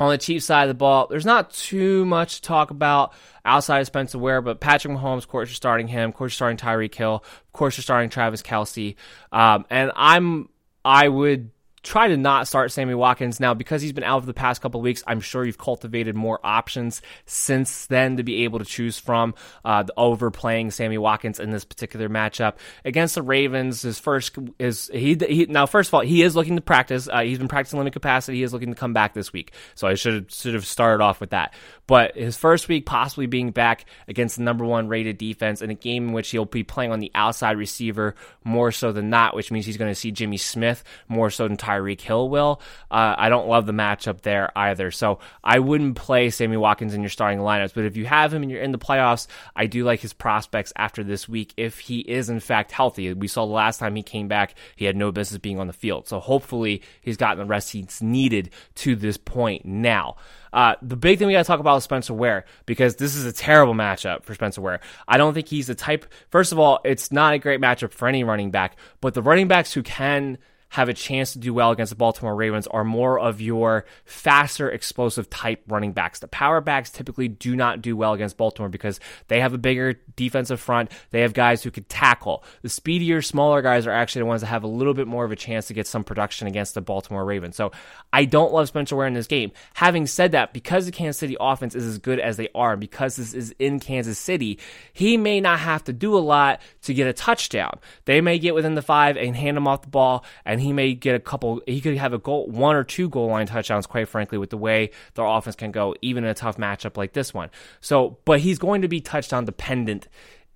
On the Chiefs side of the ball, there's not too much to talk about outside of Spencer Ware, but Patrick Mahomes, of course, you're starting him. Of course, you're starting Tyreek Hill. Of course, you're starting Travis Kelce. Um, and I'm, I would try to not start Sammy Watkins now because he's been out for the past couple weeks. I'm sure you've cultivated more options since then to be able to choose from. Uh, the overplaying Sammy Watkins in this particular matchup against the Ravens. His first is he, he now first of all he is looking to practice. Uh, he's been practicing limited capacity. He is looking to come back this week. So I should have should have started off with that. But his first week possibly being back against the number one rated defense in a game in which he'll be playing on the outside receiver more so than not, which means he's going to see Jimmy Smith more so than Tyreek Hill will. Uh, I don't love the matchup there either. So I wouldn't play Sammy Watkins in your starting lineups. But if you have him and you're in the playoffs, I do like his prospects after this week if he is in fact healthy. We saw the last time he came back, he had no business being on the field. So hopefully he's gotten the rest he's needed to this point now. Uh, the big thing we got to talk about is Spencer Ware because this is a terrible matchup for Spencer Ware. I don't think he's the type. First of all, it's not a great matchup for any running back, but the running backs who can have a chance to do well against the Baltimore Ravens are more of your faster, explosive type running backs. The power backs typically do not do well against Baltimore because they have a bigger defensive front. They have guys who can tackle. The speedier, smaller guys are actually the ones that have a little bit more of a chance to get some production against the Baltimore Ravens. So I don't love Spencer Ware in this game. Having said that, because the Kansas City offense is as good as they are, because this is in Kansas City, he may not have to do a lot to get a touchdown. They may get within the five and hand him off the ball, and he may get a couple. He could have a goal, one or two goal line touchdowns. Quite frankly, with the way their offense can go, even in a tough matchup like this one. So, but he's going to be touchdown dependent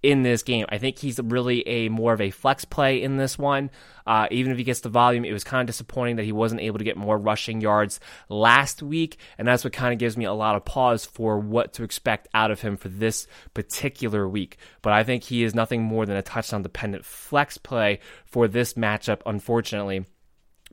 in this game. I think he's really a more of a flex play in this one. Uh, even if he gets the volume, it was kind of disappointing that he wasn't able to get more rushing yards last week, and that's what kind of gives me a lot of pause for what to expect out of him for this particular week. But I think he is nothing more than a touchdown dependent flex play for this matchup, unfortunately.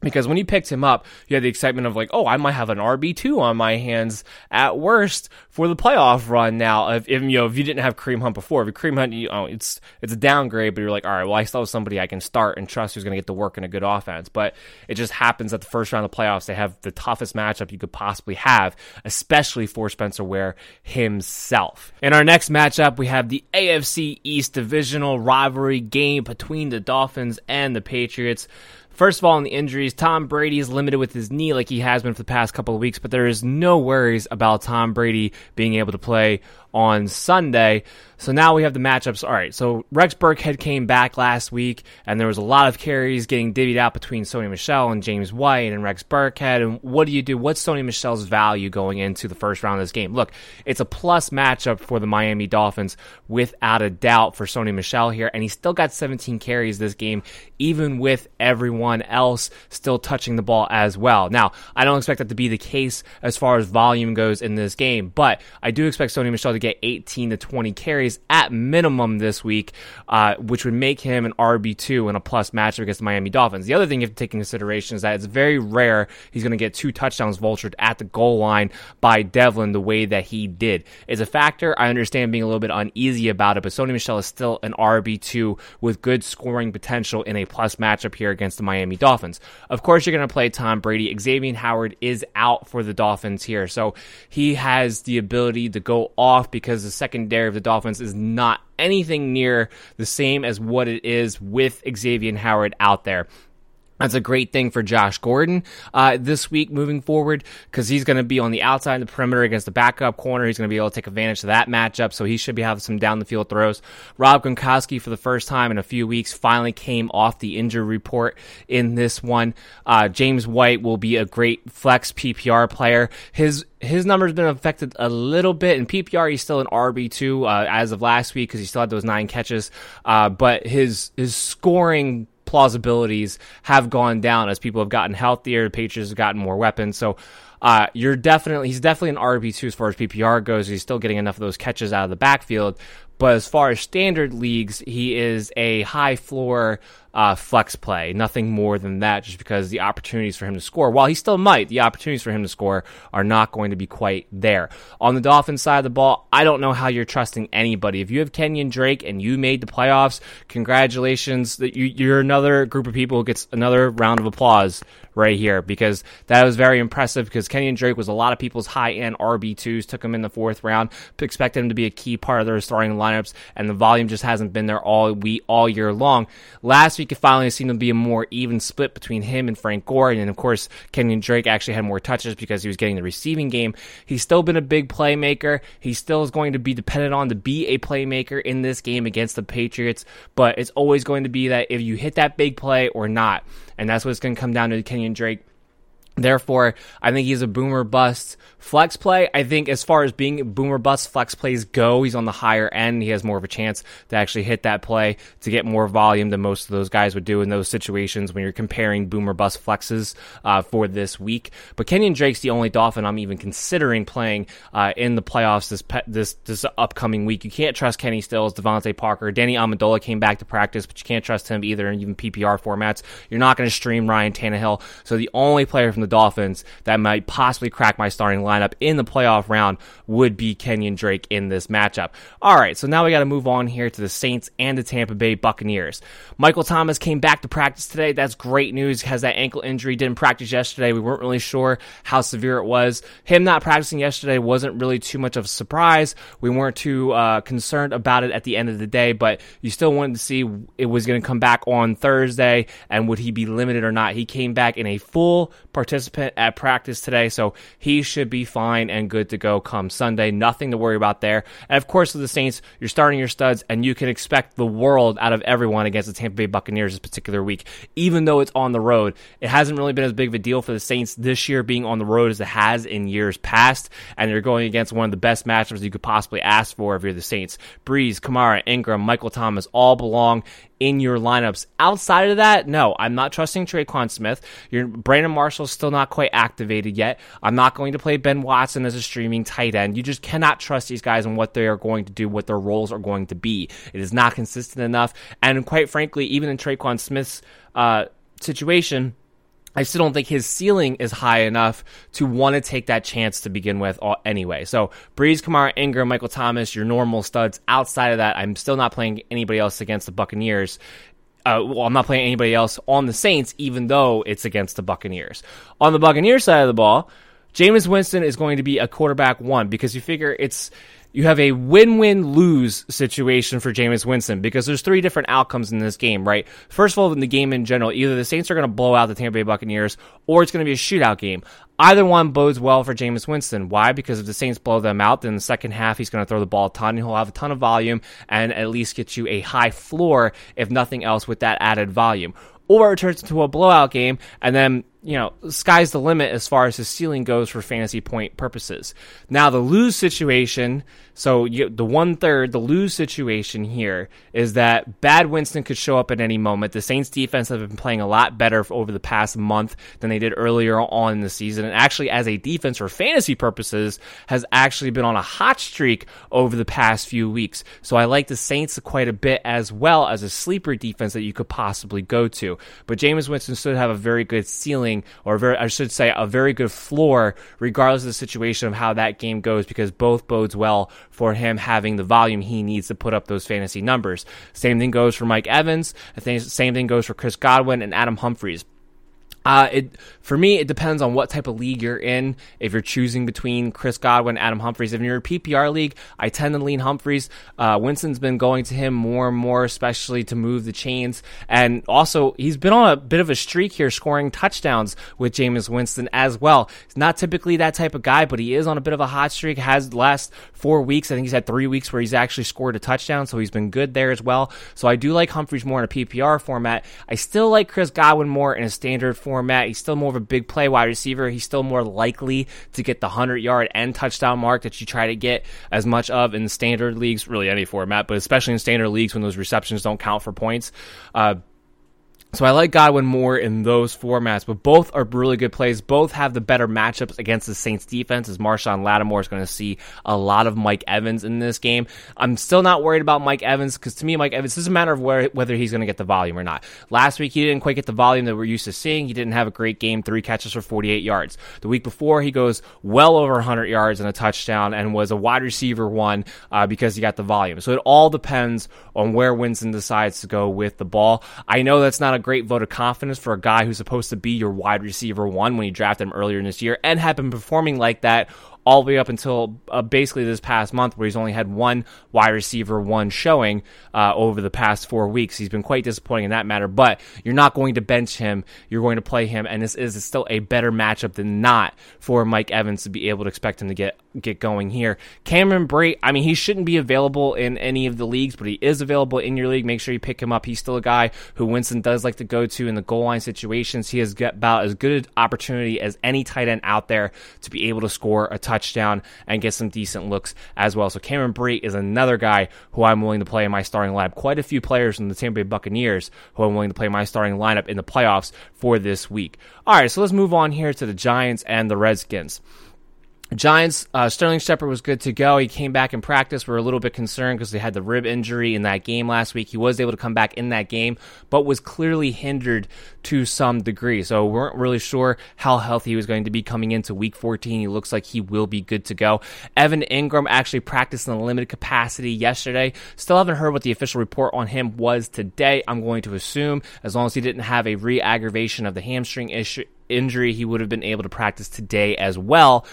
Because when you picked him up, you had the excitement of like, oh, I might have an RB two on my hands at worst for the playoff run. Now, if, if you know if you didn't have Kareem Hunt before, if Kareem Hunt, you know, it's it's a downgrade, but you're like, all right, well, I still have somebody I can start and trust who's going to get to work in a good offense. But it just happens that the first round of the playoffs, they have the toughest matchup you could possibly have, especially for Spencer Ware himself. In our next matchup, we have the AFC East divisional rivalry game between the Dolphins and the Patriots. First of all, in the injuries, Tom Brady is limited with his knee like he has been for the past couple of weeks, but there is no worries about Tom Brady being able to play on Sunday. So now we have the matchups. All right, so Rex Burkhead came back last week, and there was a lot of carries getting divvied out between Sony Michel and James White and Rex Burkhead. And what do you do? What's Sony Michel's value going into the first round of this game? Look, it's a plus matchup for the Miami Dolphins, without a doubt, for Sony Michel here, and he still got 17 carries this game, even with everyone else still touching the ball as well. Now, I don't expect that to be the case as far as volume goes in this game, but I do expect Sony Michel to get 18 to 20 carries at minimum this week, uh, which would make him an RB2 and a plus matchup against the Miami Dolphins. The other thing you have to take into consideration is that it's very rare he's going to get two touchdowns vultured at the goal line by Develin the way that he did. It's a factor. I understand being a little bit uneasy about it, but Sony Michel is still an RB2 with good scoring potential in a plus matchup here against the Miami Dolphins. Of course, you're going to play Tom Brady. Xavier Howard is out for the Dolphins here, so he has the ability to go off because the secondary of the Dolphins is not anything near the same as what it is with Xavier Howard out there. That's a great thing for Josh Gordon uh, this week moving forward because he's going to be on the outside of the perimeter against the backup corner. He's going to be able to take advantage of that matchup, so he should be having some down the field throws. Rob Gronkowski, for the first time in a few weeks, finally came off the injury report in this one. Uh, James White will be a great flex PPR player. His his numbers been affected a little bit. In PPR, he's still an RB two uh, as of last week because he still had those nine catches. Uh, but his his scoring plausibilities have gone down as people have gotten healthier. The Patriots have gotten more weapons. So uh, you're definitely he's definitely an RB two as far as PPR goes. He's still getting enough of those catches out of the backfield. But as far as standard leagues, he is a high floor uh, flex play. Nothing more than that, just because the opportunities for him to score, while he still might, the opportunities for him to score are not going to be quite there. On the Dolphins side of the ball, I don't know how you're trusting anybody. If you have Kenyon Drake and you made the playoffs, congratulations. You, you're another group of people who gets another round of applause right here because that was very impressive because Kenyon Drake was a lot of people's high end RB2s, took him in the fourth round, expected him to be a key part of their starting lineups, and the volume just hasn't been there all week, all year long. Last week, week, it finally seemed to be a more even split between him and Frank Gore. And of course, Kenyon Drake actually had more touches because he was getting the receiving game. He's still been a big playmaker. He still is going to be dependent on to be a playmaker in this game against the Patriots. But it's always going to be that if you hit that big play or not. And that's what's going to come down to Kenyon Drake Therefore, I think he's a boomer bust flex play. I think as far as being boomer bust flex plays go, he's on the higher end. He has more of a chance to actually hit that play to get more volume than most of those guys would do in those situations when you're comparing boomer bust flexes uh, for this week. But Kenyon Drake's the only Dolphin I'm even considering playing uh, in the playoffs this pe- this this upcoming week. You can't trust Kenny Stills, DeVante Parker, Danny Amendola came back to practice, but you can't trust him either in even PPR formats. You're not going to stream Ryan Tannehill. So the only player from the Dolphins that might possibly crack my starting lineup in the playoff round would be Kenyon Drake in this matchup. All right, so now we got to move on here to the Saints and the Tampa Bay Buccaneers. Michael Thomas came back to practice today. That's great news. Has that ankle injury, didn't practice yesterday. We weren't really sure how severe it was. Him not practicing yesterday wasn't really too much of a surprise. We weren't too uh, concerned about it at the end of the day, but you still wanted to see it was going to come back on Thursday and would he be limited or not. He came back in a full participant at practice today, so he should be fine and good to go come Sunday. Nothing to worry about there. And of course, with the Saints, you're starting your studs, and you can expect the world out of everyone against the Tampa Bay Buccaneers this particular week, even though it's on the road. It hasn't really been as big of a deal for the Saints this year being on the road as it has in years past, and you're going against one of the best matchups you could possibly ask for if you're the Saints. Brees, Kamara, Ingram, Michael Thomas all belong in your lineups. Outside of that, no, I'm not trusting Tre'Quan Smith. Your Brandon Marshall's still not quite activated yet. I'm not going to play Ben Watson as a streaming tight end. You just cannot trust these guys and what they are going to do, what their roles are going to be. It is not consistent enough. And quite frankly, even in Tre'Quan Smith's uh, situation, I still don't think his ceiling is high enough to want to take that chance to begin with anyway. So Brees, Kamara, Ingram, Michael Thomas, your normal studs. Outside of that, I'm still not playing anybody else against the Buccaneers. Uh, well, I'm not playing anybody else on the Saints, even though it's against the Buccaneers. On the Buccaneers side of the ball, Jameis Winston is going to be a quarterback one because you figure it's you have a win-win lose situation for Jameis Winston because there's three different outcomes in this game, right? First of all, in the game in general, either the Saints are going to blow out the Tampa Bay Buccaneers or it's going to be a shootout game. Either one bodes well for Jameis Winston. Why? Because if the Saints blow them out, then the second half he's going to throw the ball a ton. He'll have a ton of volume and at least get you a high floor, if nothing else, with that added volume. Or it turns into a blowout game, and then you know, sky's the limit as far as his ceiling goes for fantasy point purposes. Now, the lose situation, so you, the one third, the lose situation here is that bad Winston could show up at any moment. The Saints defense have been playing a lot better over the past month than they did earlier on in the season. And actually, as a defense for fantasy purposes, has actually been on a hot streak over the past few weeks. So I like the Saints quite a bit as well as a sleeper defense that you could possibly go to. But Jameis Winston should have a very good ceiling or very, I should say, a very good floor, regardless of the situation of how that game goes, because both bodes well for him having the volume he needs to put up those fantasy numbers. Same thing goes for Mike Evans. Same thing goes for Chris Godwin and Adam Humphries. Uh, it for me, it depends on what type of league you're in. If you're choosing between Chris Godwin, Adam Humphries, if you're a PPR league, I tend to lean Humphries. Uh, Winston's been going to him more and more, especially to move the chains, and also he's been on a bit of a streak here, scoring touchdowns with Jameis Winston as well. He's not typically that type of guy, but he is on a bit of a hot streak. Has last four weeks, I think he's had three weeks where he's actually scored a touchdown, so he's been good there as well. So I do like Humphries more in a PPR format. I still like Chris Godwin more in a standard format format. He's still more of a big play wide receiver. He's still more likely to get the 100 yard and touchdown mark that you try to get as much of in standard leagues, really any format, but especially in standard leagues when those receptions don't count for points. Uh, so I like Godwin more in those formats, but both are really good plays. Both have the better matchups against the Saints defense as Marshon Lattimore is going to see a lot of Mike Evans in this game. I'm still not worried about Mike Evans because to me, Mike Evans a matter of where, whether he's going to get the volume or not. Last week, he didn't quite get the volume that we're used to seeing. He didn't have a great game, three catches for 48 yards. The week before, he goes well over 100 yards and a touchdown and was a wide receiver one uh, because he got the volume. So it all depends on where Winston decides to go with the ball. I know that's not a great vote of confidence for a guy who's supposed to be your wide receiver one when you drafted him earlier in this year and had been performing like that all the way up until uh, basically this past month, where he's only had one wide receiver one showing uh, over the past four weeks. He's been quite disappointing in that matter, but you're not going to bench him. You're going to play him, and this is still a better matchup than not for Mike Evans to be able to expect him to get get going here. Cameron Brate, I mean, he shouldn't be available in any of the leagues, but he is available in your league. Make sure you pick him up. He's still a guy who Winston does like to go to in the goal line situations. He has got about as good an opportunity as any tight end out there to be able to score a touchdown touchdown and get some decent looks as well. So Cameron Brate is another guy who I'm willing to play in my starting lineup. Quite a few players from the Tampa Bay Buccaneers who I'm willing to play my starting lineup in the playoffs for this week. All right, so let's move on here to the Giants and the Redskins. Giants, uh, Sterling Shepard was good to go. He came back in practice. We are a little bit concerned because they had the rib injury in that game last week. He was able to come back in that game, but was clearly hindered to some degree. So we weren't really sure how healthy he was going to be coming into week 14. He looks like he will be good to go. Evan Engram actually practiced in a limited capacity yesterday. Still haven't heard what the official report on him was today. I'm going to assume as long as he didn't have a re aggravation of the hamstring issue, injury, he would have been able to practice today as well.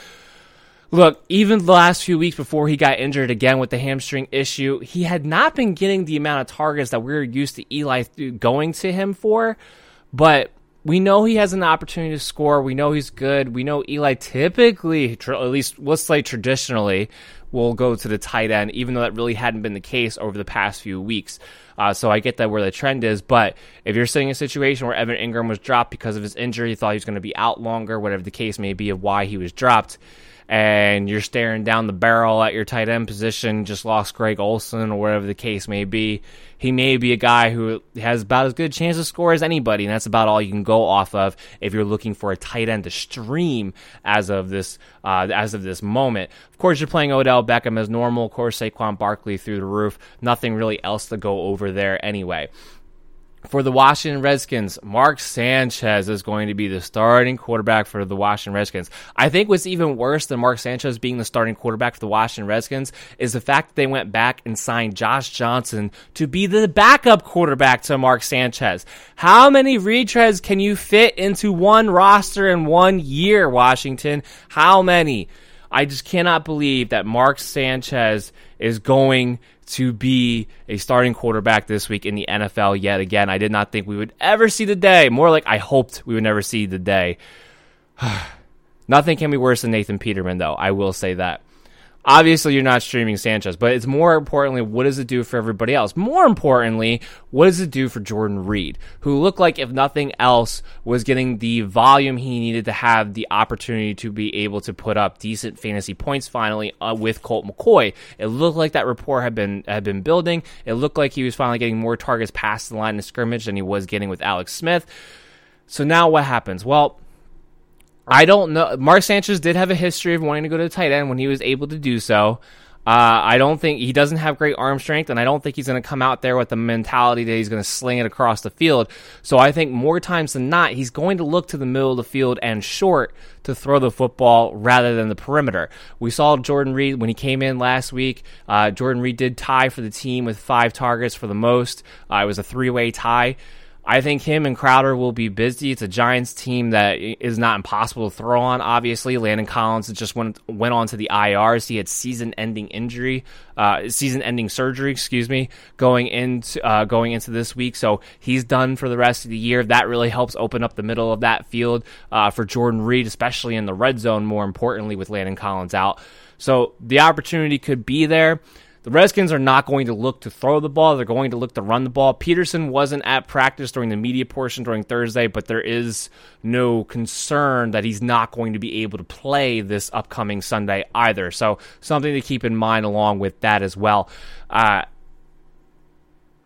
Look, even the last few weeks before he got injured again with the hamstring issue, he had not been getting the amount of targets that we are used to Eli going to him for. But we know he has an opportunity to score. We know he's good. We know Eli typically, at least let's say traditionally, will go to the tight end, even though that really hadn't been the case over the past few weeks. Uh, so I get that where the trend is. But if you're seeing a situation where Evan Engram was dropped because of his injury, he thought he was going to be out longer, whatever the case may be of why he was dropped and you're staring down the barrel at your tight end position, just lost Greg Olsen or whatever the case may be, he may be a guy who has about as good a chance to score as anybody, and that's about all you can go off of if you're looking for a tight end to stream as of this uh, as of this moment. Of course, you're playing Odell Beckham as normal. Of course, Saquon Barkley through the roof. Nothing really else to go over there anyway. For the Washington Redskins, Mark Sanchez is going to be the starting quarterback for the Washington Redskins. I think what's even worse than Mark Sanchez being the starting quarterback for the Washington Redskins is the fact that they went back and signed Josh Johnson to be the backup quarterback to Mark Sanchez. How many retreads can you fit into one roster in one year, Washington? How many? I just cannot believe that Mark Sanchez is going to be a starting quarterback this week in the NFL yet again. I did not think we would ever see the day. More like I hoped we would never see the day. Nothing can be worse than Nathan Peterman, though. I will say that. Obviously, you're not streaming Sanchez, but it's more importantly, what does it do for everybody else? More importantly, what does it do for Jordan Reed, who looked like, if nothing else, was getting the volume he needed to have the opportunity to be able to put up decent fantasy points finally uh, with Colt McCoy. It looked like that rapport had been had been building. It looked like he was finally getting more targets past the line of scrimmage than he was getting with Alex Smith. So now what happens? Well, I don't know. Mark Sanchez did have a history of wanting to go to the tight end when he was able to do so. Uh, I don't think he doesn't have great arm strength, and I don't think he's going to come out there with the mentality that he's going to sling it across the field. So I think more times than not, he's going to look to the middle of the field and short to throw the football rather than the perimeter. We saw Jordan Reed when he came in last week. Uh, Jordan Reed did tie for the team with five targets for the most. Uh, it was a three way tie. I think him and Crowder will be busy. It's a Giants team that is not impossible to throw on. Obviously, Landon Collins just went went on to the IRs. He had season-ending injury, uh, season-ending surgery, excuse me, going into uh, going into this week. So he's done for the rest of the year. That really helps open up the middle of that field uh, for Jordan Reed, especially in the red zone. More importantly, with Landon Collins out, so the opportunity could be there. The Redskins are not going to look to throw the ball. They're going to look to run the ball. Peterson wasn't at practice during the media portion during Thursday, but there is no concern that he's not going to be able to play this upcoming Sunday either. So something to keep in mind along with that as well. Uh,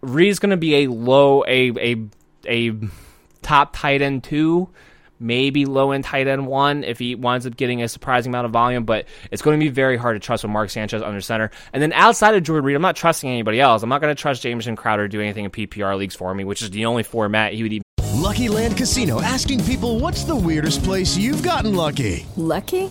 Reed's going to be a low, a, a, a top tight end two maybe low end tight end one if he winds up getting a surprising amount of volume, but it's going to be very hard to trust with Mark Sanchez under center. And then outside of Jordan Reed, I'm not trusting anybody else. I'm not going to trust Jamison Crowder to do anything in PPR leagues for me, which is the only format he would even. Lucky Land Casino asking people what's the weirdest place you've gotten lucky? Lucky?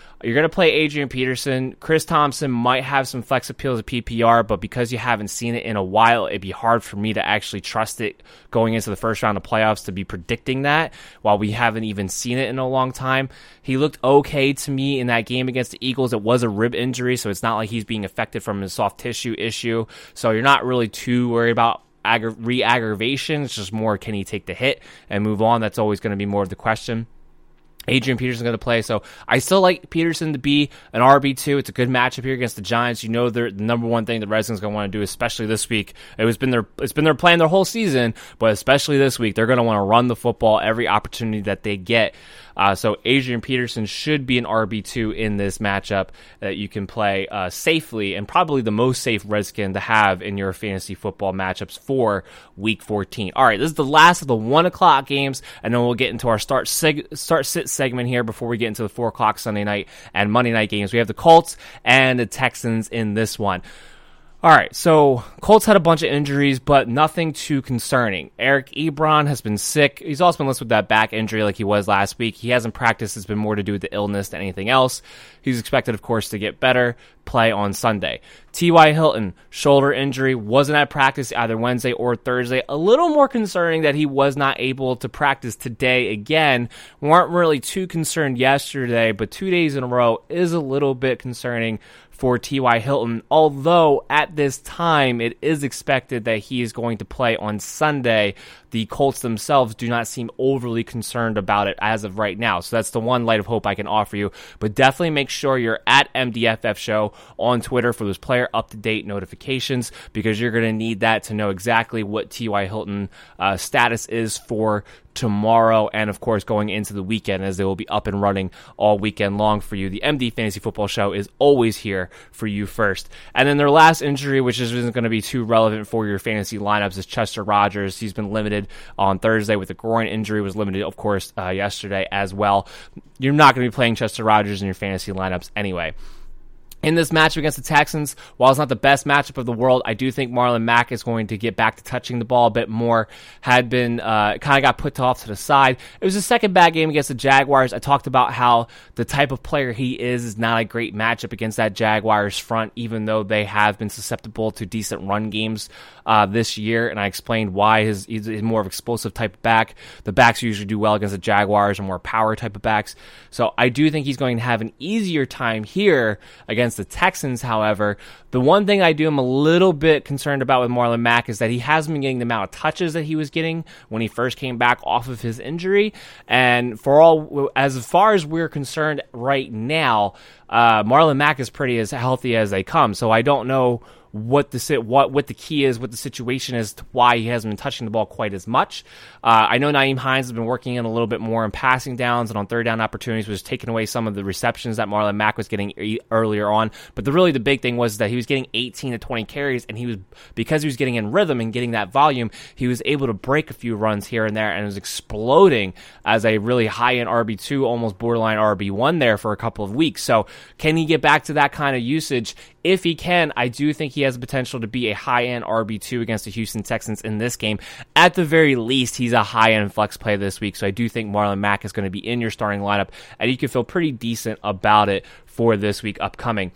You're going to play Adrian Peterson. Chris Thompson might have some flex appeal as PPR, but because you haven't seen it in a while, it'd be hard for me to actually trust it going into the first round of playoffs to be predicting that while we haven't even seen it in a long time. He looked okay to me in that game against the Eagles. It was a rib injury, so it's not like he's being affected from his soft tissue issue. So you're not really too worried about re aggravation. It's just more can he take the hit and move on? That's always going to be more of the question. Adrian Peterson going to play, so I still like Peterson to be an RB two. It's a good matchup here against the Giants. You know, the number one thing the Redskins going to want to do, especially this week. It was been their it's been their plan their whole season, but especially this week, they're going to want to run the football every opportunity that they get. Uh, so Adrian Peterson should be an RB2 in this matchup that you can play uh, safely and probably the most safe Redskin to have in your fantasy football matchups for week 14. All right, this is the last of the one o'clock games, and then we'll get into our start seg- start sit segment here before we get into the four o'clock Sunday night and Monday night games. We have the Colts and the Texans in this one. All right, so Colts had a bunch of injuries, but nothing too concerning. Eric Ebron has been sick. He's also been listed with that back injury like he was last week. He hasn't practiced. It's been more to do with the illness than anything else. He's expected, of course, to get better, play on Sunday. T.Y. Hilton, shoulder injury, wasn't at practice either Wednesday or Thursday. A little more concerning that he was not able to practice today again. weren't really too concerned yesterday, but two days in a row is a little bit concerning for T.Y. Hilton, although at this time it is expected that he is going to play on Sunday. The Colts themselves do not seem overly concerned about it as of right now. So that's the one light of hope I can offer you. But definitely make sure you're at MDFF Show on Twitter for those player up to date notifications because you're going to need that to know exactly what T.Y. Hilton uh, status is for tomorrow and of course going into the weekend as they will be up and running all weekend long for you. The MD Fantasy Football Show is always here for you first. And then their last injury, which isn't going to be too relevant for your fantasy lineups, is Chester Rogers. He's been limited on Thursday with a groin injury, was limited, of course, uh, yesterday as well. You're not going to be playing Chester Rogers in your fantasy lineups anyway in this matchup against the Texans, while it's not the best matchup of the world, I do think Marlon Mack is going to get back to touching the ball a bit more. Had been uh, kind of got put off to the side. It was a second bad game against the Jaguars. I talked about how the type of player he is is not a great matchup against that Jaguars front, even though they have been susceptible to decent run games uh, this year. And I explained why his, he's more of an explosive type of back. The backs usually do well against the Jaguars and more power type of backs. So I do think he's going to have an easier time here against against the Texans, however, the one thing I do am a little bit concerned about with Marlon Mack is that he hasn't been getting the amount of touches that he was getting when he first came back off of his injury. And for all, as far as we're concerned right now, uh, Marlon Mack is pretty as healthy as they come. So I don't know what the what what the key is, what the situation is, why he hasn't been touching the ball quite as much. Uh, I know Nyheim Hines has been working in a little bit more on passing downs and on third down opportunities, was taking away some of the receptions that Marlon Mack was getting earlier on. But the really the big thing was that he was getting 18 to 20 carries, and he was because he was getting in rhythm and getting that volume, he was able to break a few runs here and there, and was exploding as a really high end RB two, almost borderline RB one there for a couple of weeks. So can he get back to that kind of usage? If he can, I do think he has the potential to be a high end RB2 against the Houston Texans in this game. At the very least, he's a high end flex play this week. So I do think Marlon Mack is going to be in your starting lineup, and you can feel pretty decent about it for this week upcoming.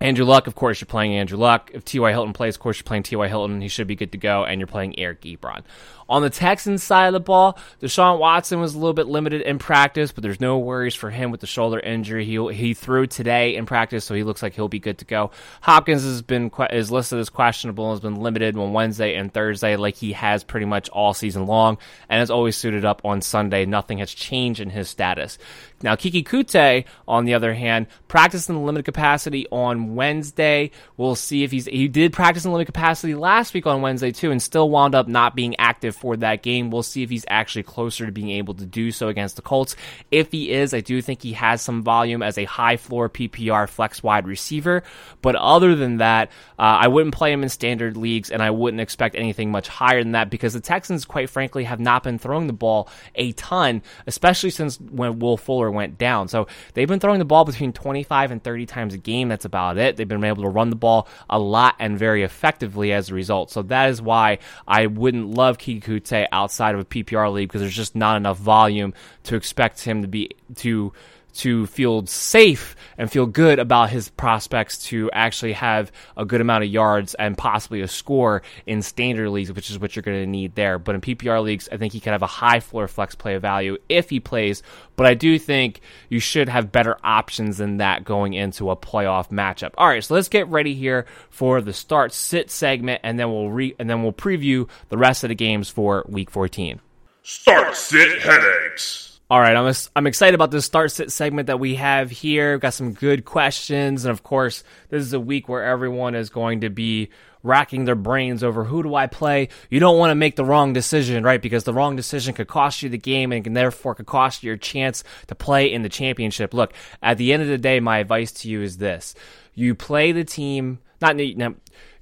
Andrew Luck, of course, you're playing Andrew Luck. If T.Y. Hilton plays, of course, you're playing T.Y. Hilton. He should be good to go, and you're playing Eric Ebron. On the Texans side of the ball, Deshaun Watson was a little bit limited in practice, but there's no worries for him with the shoulder injury. He he threw today in practice, so he looks like he'll be good to go. Hopkins has been is listed as questionable, has been limited on Wednesday and Thursday, like he has pretty much all season long, and has always suited up on Sunday. Nothing has changed in his status. Now, Keke Coutee, on the other hand, practiced in the limited capacity on Wednesday. We'll see if he's he did practice in limited capacity last week on Wednesday too, and still wound up not being active for that game. We'll see if he's actually closer to being able to do so against the Colts. If he is, I do think he has some volume as a high floor PPR flex wide receiver. But other than that, uh, I wouldn't play him in standard leagues, and I wouldn't expect anything much higher than that because the Texans, quite frankly, have not been throwing the ball a ton, especially since when Will Fuller went down. So they've been throwing the ball between 25 and 30 times a game. That's about it. They've been able to run the ball a lot and very effectively as a result. So that is why I wouldn't love Keke Coutee outside of a PPR league because there's just not enough volume to expect him to be to to feel safe and feel good about his prospects to actually have a good amount of yards and possibly a score in standard leagues, which is what you're going to need there. But in PPR leagues, I think he could have a high floor flex play value if he plays. But I do think you should have better options than that going into a playoff matchup. All right, so let's get ready here for the start sit segment, and then we'll re- and then we'll preview the rest of the games for Week 14. Start sit headaches. All right, I'm I'm excited about this start sit segment that we have here. We've got some good questions, and of course, this is a week where everyone is going to be racking their brains over who do I play. You don't want to make the wrong decision, right? Because the wrong decision could cost you the game and can therefore could cost you your chance to play in the championship. Look, at the end of the day, my advice to you is this: you play the team. Not now,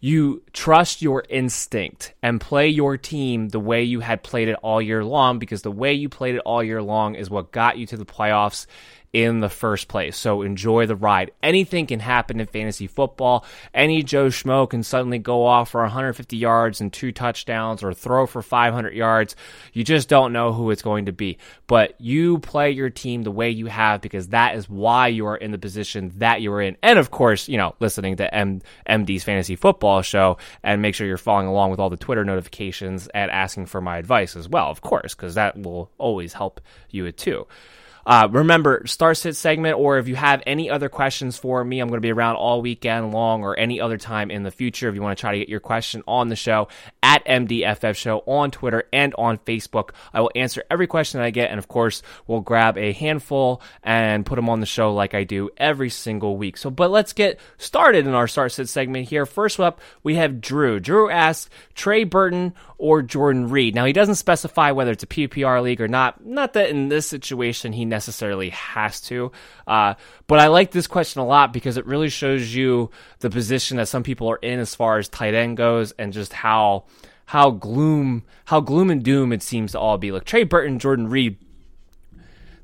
you trust your instinct and play your team the way you had played it all year long because the way you played it all year long is what got you to the playoffs in the first place. So enjoy the ride. Anything can happen in fantasy football. Any Joe Schmo can suddenly go off for 150 yards and two touchdowns or throw for 500 yards. You just don't know who it's going to be. But you play your team the way you have because that is why you are in the position that you're in. And of course, you know, listening to M- MD's fantasy football show and make sure you're following along with all the Twitter notifications and asking for my advice as well, of course, because that will always help you too. Uh, remember, star sit segment, or if you have any other questions for me, I'm going to be around all weekend long or any other time in the future. If you want to try to get your question on the show at MDFF Show on Twitter and on Facebook, I will answer every question I get. And of course, we'll grab a handful and put them on the show like I do every single week. So, but let's get started in our start sit segment here. First up, we have Drew. Drew asks Trey Burton or Jordan Reed. Now, he doesn't specify whether it's a PPR league or not. Not that in this situation he necessarily has to. Uh, but I like this question a lot because it really shows you the position that some people are in as far as tight end goes and just how how gloom how gloom and doom it seems to all be. Like Trey Burton, Jordan Reed.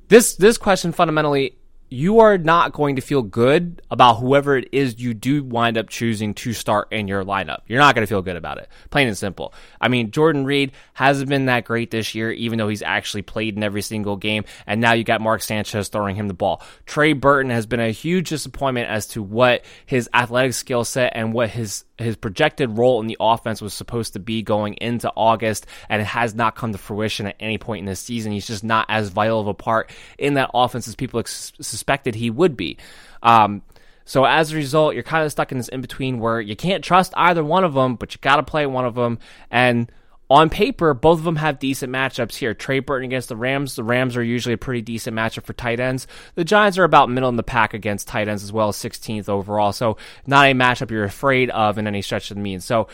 This this question fundamentally you are not going to feel good about whoever it is you do wind up choosing to start in your lineup. You're not going to feel good about it. Plain and simple. I mean, Jordan Reed hasn't been that great this year, even though he's actually played in every single game. And now you got Mark Sanchez throwing him the ball. Trey Burton has been a huge disappointment as to what his athletic skill set and what his his projected role in the offense was supposed to be going into August, and it has not come to fruition at any point in this season. He's just not as vital of a part in that offense as people ex- suspected he would be. Um, so as a result, you're kind of stuck in this in between where you can't trust either one of them, but you got to play one of them. And on paper, both of them have decent matchups here. Trey Burton against the Rams. The Rams are usually a pretty decent matchup for tight ends. The Giants are about middle in the pack against tight ends as well, 16th overall. So not a matchup you're afraid of in any stretch of the means. So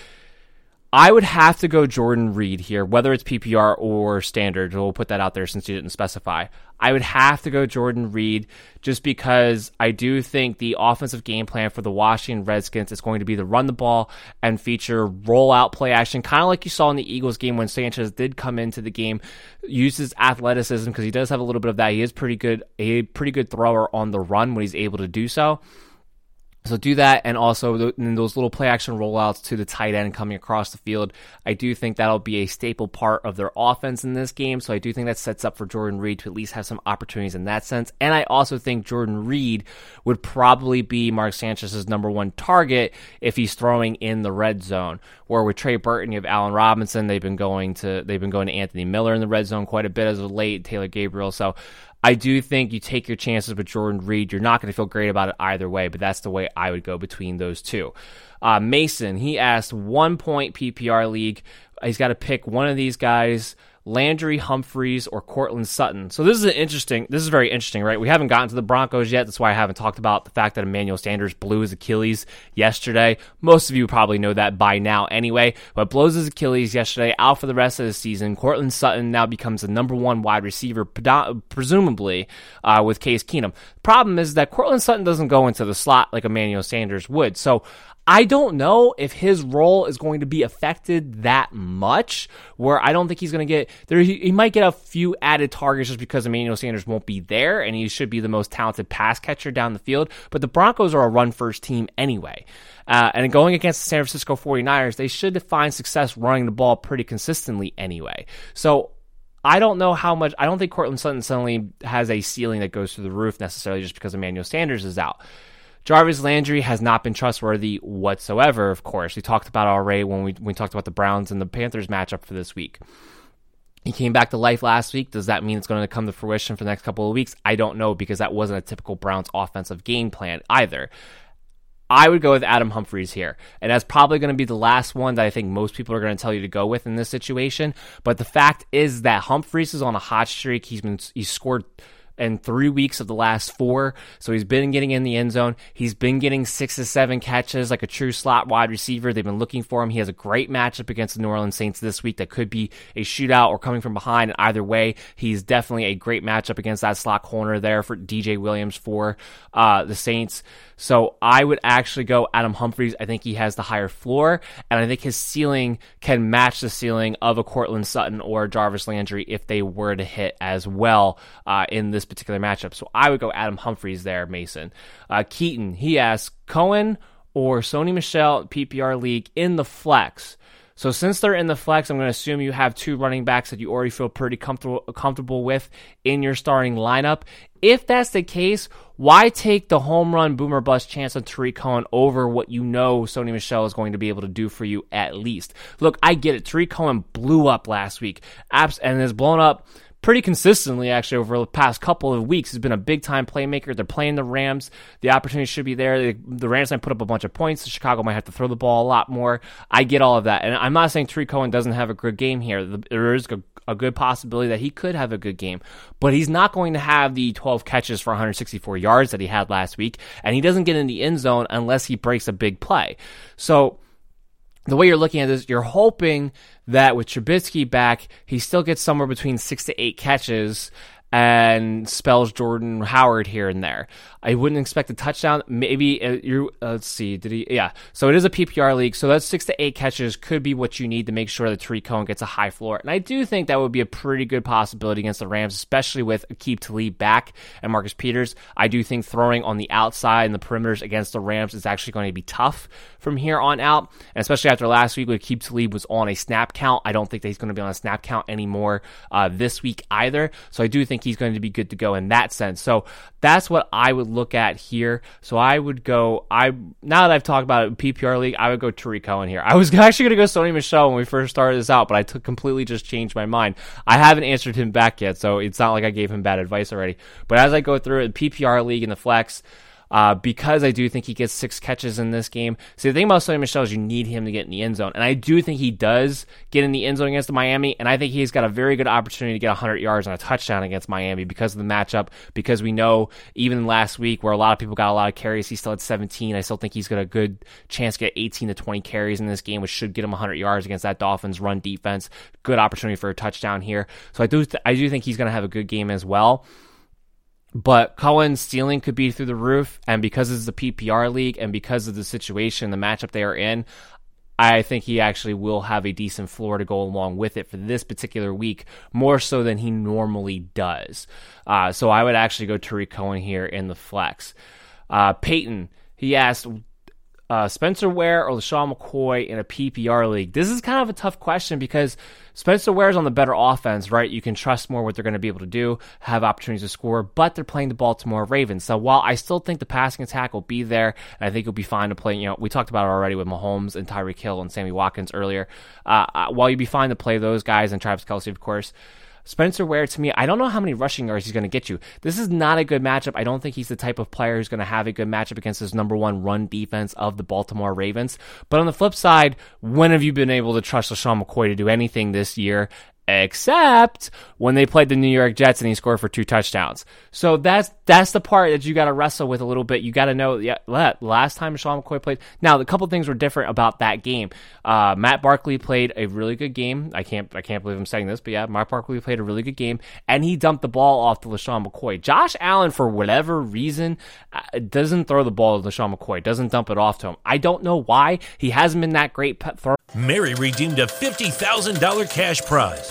I would have to go Jordan Reed here, whether it's PPR or standard. We'll put that out there since you didn't specify. I would have to go Jordan Reed just because I do think the offensive game plan for the Washington Redskins is going to be to run the ball and feature rollout play action, kind of like you saw in the Eagles game when Sanchez did come into the game, uses athleticism because he does have a little bit of that. He is pretty good, a pretty good thrower on the run when he's able to do so. So do that, and also those little play action rollouts to the tight end coming across the field. I do think that'll be a staple part of their offense in this game. So I do think that sets up for Jordan Reed to at least have some opportunities in that sense. And I also think Jordan Reed would probably be Mark Sanchez's number one target if he's throwing in the red zone. Where with Trey Burton, you have Allen Robinson. They've been going to they've been going to Anthony Miller in the red zone quite a bit as of late. Taylor Gabriel. So I do think you take your chances with Jordan Reed. You're not going to feel great about it either way, but that's the way I would go between those two. Uh, Mason, he asked one point PPR league. He's got to pick one of these guys. Landry Humphries or Courtland Sutton. So this is an interesting. This is very interesting, right? We haven't gotten to the Broncos yet. That's why I haven't talked about the fact that Emmanuel Sanders blew his Achilles yesterday. Most of you probably know that by now, anyway. But blows his Achilles yesterday, out for the rest of the season. Courtland Sutton now becomes the number one wide receiver, presumably uh, with Case Keenum. The problem is that Courtland Sutton doesn't go into the slot like Emmanuel Sanders would. So I don't know if his role is going to be affected that much. Where I don't think he's going to get there. He, he, might get a few added targets just because Emmanuel Sanders won't be there, and he should be the most talented pass catcher down the field. But the Broncos are a run first team anyway. Uh, and going against the San Francisco 49ers, they should find success running the ball pretty consistently anyway. So I don't know how much. I don't think Courtland Sutton suddenly has a ceiling that goes through the roof necessarily just because Emmanuel Sanders is out. Jarvis Landry has not been trustworthy whatsoever, of course. We talked about already when we, when we talked about the Browns and the Panthers matchup for this week. He came back to life last week. Does that mean it's going to come to fruition for the next couple of weeks? I don't know because that wasn't a typical Browns offensive game plan either. I would go with Adam Humphries here. And that's probably going to be the last one that I think most people are going to tell you to go with in this situation. But the fact is that Humphries is on a hot streak. He's been he's scored in three weeks of the last four. So he's been getting in the end zone. He's been getting six to seven catches like a true slot wide receiver. They've been looking for him. He has a great matchup against the New Orleans Saints this week that could be a shootout or coming from behind. And either way, he's definitely a great matchup against that slot corner there for PJ Williams for uh, the Saints. So I would actually go Adam Humphries. I think he has the higher floor, and I think his ceiling can match the ceiling of a Courtland Sutton or Jarvis Landry if they were to hit as well uh, in this particular matchup. So I would go Adam Humphries there, Mason. Uh, Keaton, he asks Cohen or Sony Michel PPR league in the flex. So since they're in the flex, I'm going to assume you have two running backs that you already feel pretty comfortable comfortable with in your starting lineup. If that's the case, why take the home run boomer bust chance on Tarik Cohen over what you know Sony Michel is going to be able to do for you at least? Look, I get it. Tarik Cohen blew up last week and has blown up pretty consistently actually over the past couple of weeks. He's been a big time playmaker. They're playing the Rams. The opportunity should be there. The, Rams might put up a bunch of points. Chicago might have to throw the ball a lot more. I get all of that. And I'm not saying Tarik Cohen doesn't have a good game here. There is a, a good possibility that he could have a good game, but he's not going to have the 12 catches for 164 yards that he had last week. And he doesn't get in the end zone unless he breaks a big play. So, the way you're looking at this, you're hoping that with Trubisky back, he still gets somewhere between six to eight catches and spells Jordan Howard here and there. I wouldn't expect a touchdown. Maybe uh, you. Uh, let's see. Did he? Yeah. So it is a PPR league. So that's six to eight catches could be what you need to make sure that Tarik Cohen gets a high floor. And I do think that would be a pretty good possibility against the Rams, especially with Aqib Talib back and Marcus Peters. I do think throwing on the outside and the perimeters against the Rams is actually going to be tough from here on out. And especially after last week, with Aqib Talib was on a snap count. I don't think that he's going to be on a snap count anymore uh, this week either. So I do think he's going to be good to go in that sense. So that's what I would look at here. So I would go. I now that I've talked about it, PPR league, I would go Tarik Cohen here. I was actually going to go Sony Michel when we first started this out, but I completely just changed my mind. I haven't answered him back yet, so it's not like I gave him bad advice already. But as I go through it, PPR league and the flex. Uh, because I do think he gets six catches in this game. See, the thing about Sony Michel is you need him to get in the end zone, and I do think he does get in the end zone against Miami, and I think he's got a very good opportunity to get 100 yards and a touchdown against Miami because of the matchup. Because we know even last week where a lot of people got a lot of carries, he still had 17. I still think he's got a good chance to get 18 to 20 carries in this game, which should get him 100 yards against that Dolphins run defense. Good opportunity for a touchdown here. So I do th- I do think he's going to have a good game as well. But Cohen's ceiling could be through the roof, and because it's a PPR league, and because of the situation, the matchup they are in, I think he actually will have a decent floor to go along with it for this particular week, more so than he normally does. Uh, so I would actually go Tarik Cohen here in the flex. Uh, Peyton, he asked, uh, Spencer Ware or LeSean McCoy in a PPR league? This is kind of a tough question because Spencer Ware's on the better offense, right? You can trust more what they're going to be able to do, have opportunities to score, but they're playing the Baltimore Ravens. So while I still think the passing attack will be there, and I think it'll be fine to play, you know, we talked about it already with Mahomes and Tyreek Hill and Sammy Watkins earlier. Uh, uh while you'd be fine to play those guys and Travis Kelce, of course, Spencer Ware, to me, I don't know how many rushing yards he's going to get you. This is not a good matchup. I don't think he's the type of player who's going to have a good matchup against his number one run defense of the Baltimore Ravens. But on the flip side, when have you been able to trust LeSean McCoy to do anything this year? Except when they played the New York Jets and he scored for two touchdowns. So that's that's the part that you got to wrestle with a little bit. You got to know, yeah, last time Sean McCoy played. Now, a couple things were different about that game. Uh, Matt Barkley played a really good game. I can't I can't believe I'm saying this, but yeah, Matt Barkley played a really good game, and he dumped the ball off to LeSean McCoy. Josh Allen, for whatever reason, uh, doesn't throw the ball to LeSean McCoy. Doesn't dump it off to him. I don't know why. He hasn't been that great throw. Mary redeemed a $50,000 cash prize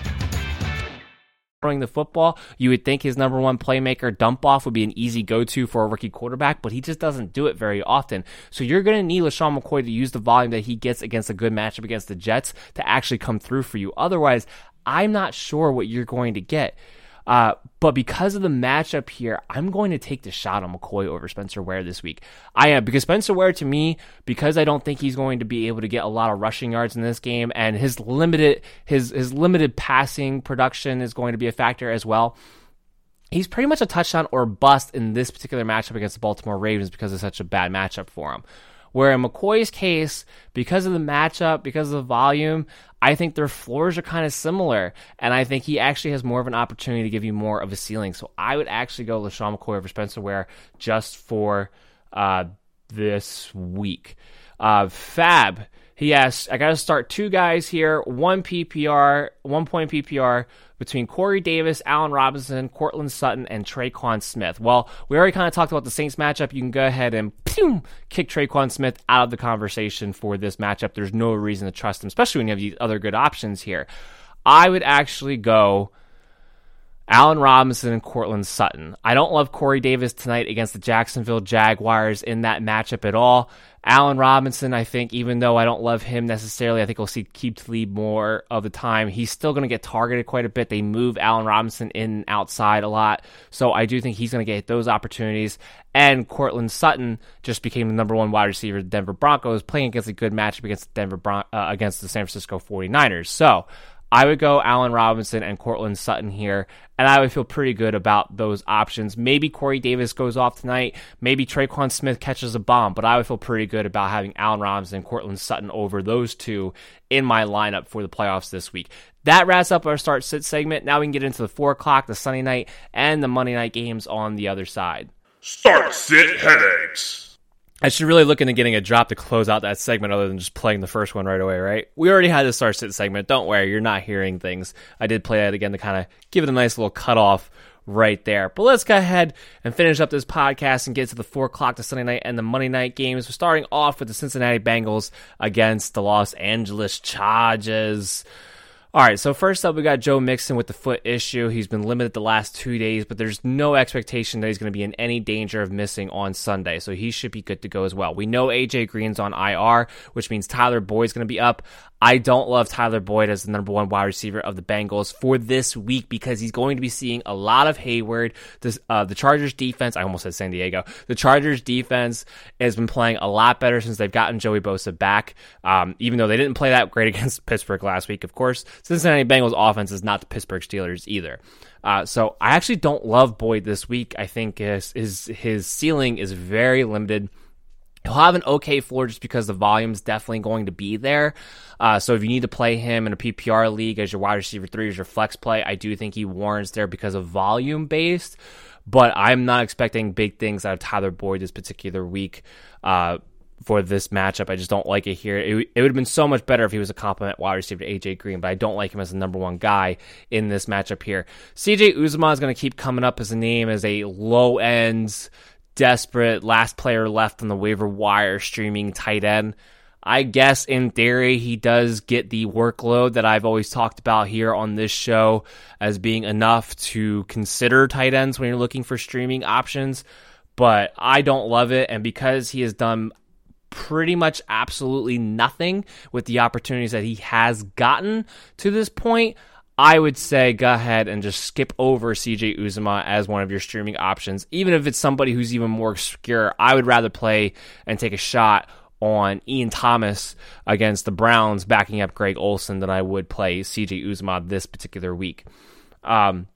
throwing the football, you would think his number one playmaker dump off would be an easy go to for a rookie quarterback, but he just doesn't do it very often. So you're going to need LeSean McCoy to use the volume that he gets against a good matchup against the Jets to actually come through for you. Otherwise, I'm not sure what you're going to get. Uh, but because of the matchup here, I'm going to take the shot on McCoy over Spencer Ware this week. I am because Spencer Ware to me, because I don't think he's going to be able to get a lot of rushing yards in this game, and his limited his his limited passing production is going to be a factor as well. He's pretty much a touchdown or bust in this particular matchup against the Baltimore Ravens because it's such a bad matchup for him. Where in McCoy's case, because of the matchup, because of the volume, I think their floors are kind of similar. And I think he actually has more of an opportunity to give you more of a ceiling. So I would actually go LeSean McCoy over Spencer Ware just for uh, this week. Uh, Fab, he asks, I got to start two guys here, one PPR, one point PPR between Corey Davis, Allen Robinson, Courtland Sutton, and Tre'Quan Smith. Well, we already kind of talked about the Saints matchup. You can go ahead and pew, kick Tre'Quan Smith out of the conversation for this matchup. There's no reason to trust him, especially when you have these other good options here. I would actually go Allen Robinson and Courtland Sutton. I don't love Corey Davis tonight against the Jacksonville Jaguars in that matchup at all. Allen Robinson, I think, even though I don't love him necessarily, I think we'll see keep lead more of the time. He's still going to get targeted quite a bit. They move Allen Robinson in outside a lot. So I do think he's going to get those opportunities. And Courtland Sutton just became the number one wide receiver of the Denver Broncos, playing against a good matchup against Denver Bron- uh, against the San Francisco 49ers. So I would go Allen Robinson and Courtland Sutton here, and I would feel pretty good about those options. Maybe Corey Davis goes off tonight. Maybe Tre'Quan Smith catches a bomb, but I would feel pretty good about having Allen Robinson and Courtland Sutton over those two in my lineup for the playoffs this week. That wraps up our start sit segment. Now we can get into the four o'clock, the Sunday night, and the Monday night games on the other side. Start sit headaches. I should really look into getting a drop to close out that segment other than just playing the first one right away, right? We already had the start sit segment. Don't worry, you're not hearing things. I did play it again to kind of give it a nice little cutoff right there. But let's go ahead and finish up this podcast and get to the four o'clock to Sunday night and the Monday night games. We're starting off with the Cincinnati Bengals against the Los Angeles Chargers. All right, so first up, we got Joe Mixon with the foot issue. He's been limited the last two days, but there's no expectation that he's going to be in any danger of missing on Sunday, so he should be good to go as well. We know AJ Green's on IR, which means Tyler Boyd's going to be up. I don't love Tyler Boyd as the number one wide receiver of the Bengals for this week because he's going to be seeing a lot of Hayward. Uh, the Chargers defense, I almost said San Diego. The Chargers defense has been playing a lot better since they've gotten Joey Bosa back. Um, even though they didn't play that great against Pittsburgh last week, of course, Cincinnati Bengals offense is not the Pittsburgh Steelers either. Uh, so I actually don't love Boyd this week. I think his, his, his ceiling is very limited. He'll have an okay floor just because the volume is definitely going to be there. Uh, so if you need to play him in a PPR league as your wide receiver three, as your flex play, I do think he warrants there because of volume based. But I'm not expecting big things out of Tyler Boyd this particular week. Uh, for this matchup. I just don't like it here. It, it, would have been so much better if he was a compliment wide receiver to AJ Green, but I don't like him as the number one guy in this matchup here. CJ Uzomah is going to keep coming up as a name as a low end desperate last player left on the waiver wire streaming tight end. I guess in theory, he does get the workload that I've always talked about here on this show as being enough to consider tight ends when you're looking for streaming options. But I don't love it. And because he has done pretty much absolutely nothing with the opportunities that he has gotten to this point, I would say go ahead and just skip over CJ Uzomah as one of your streaming options. Even if it's somebody who's even more obscure, I would rather play and take a shot on Ian Thomas against the Browns backing up Greg Olsen, than I would play CJ Uzomah this particular week. Um,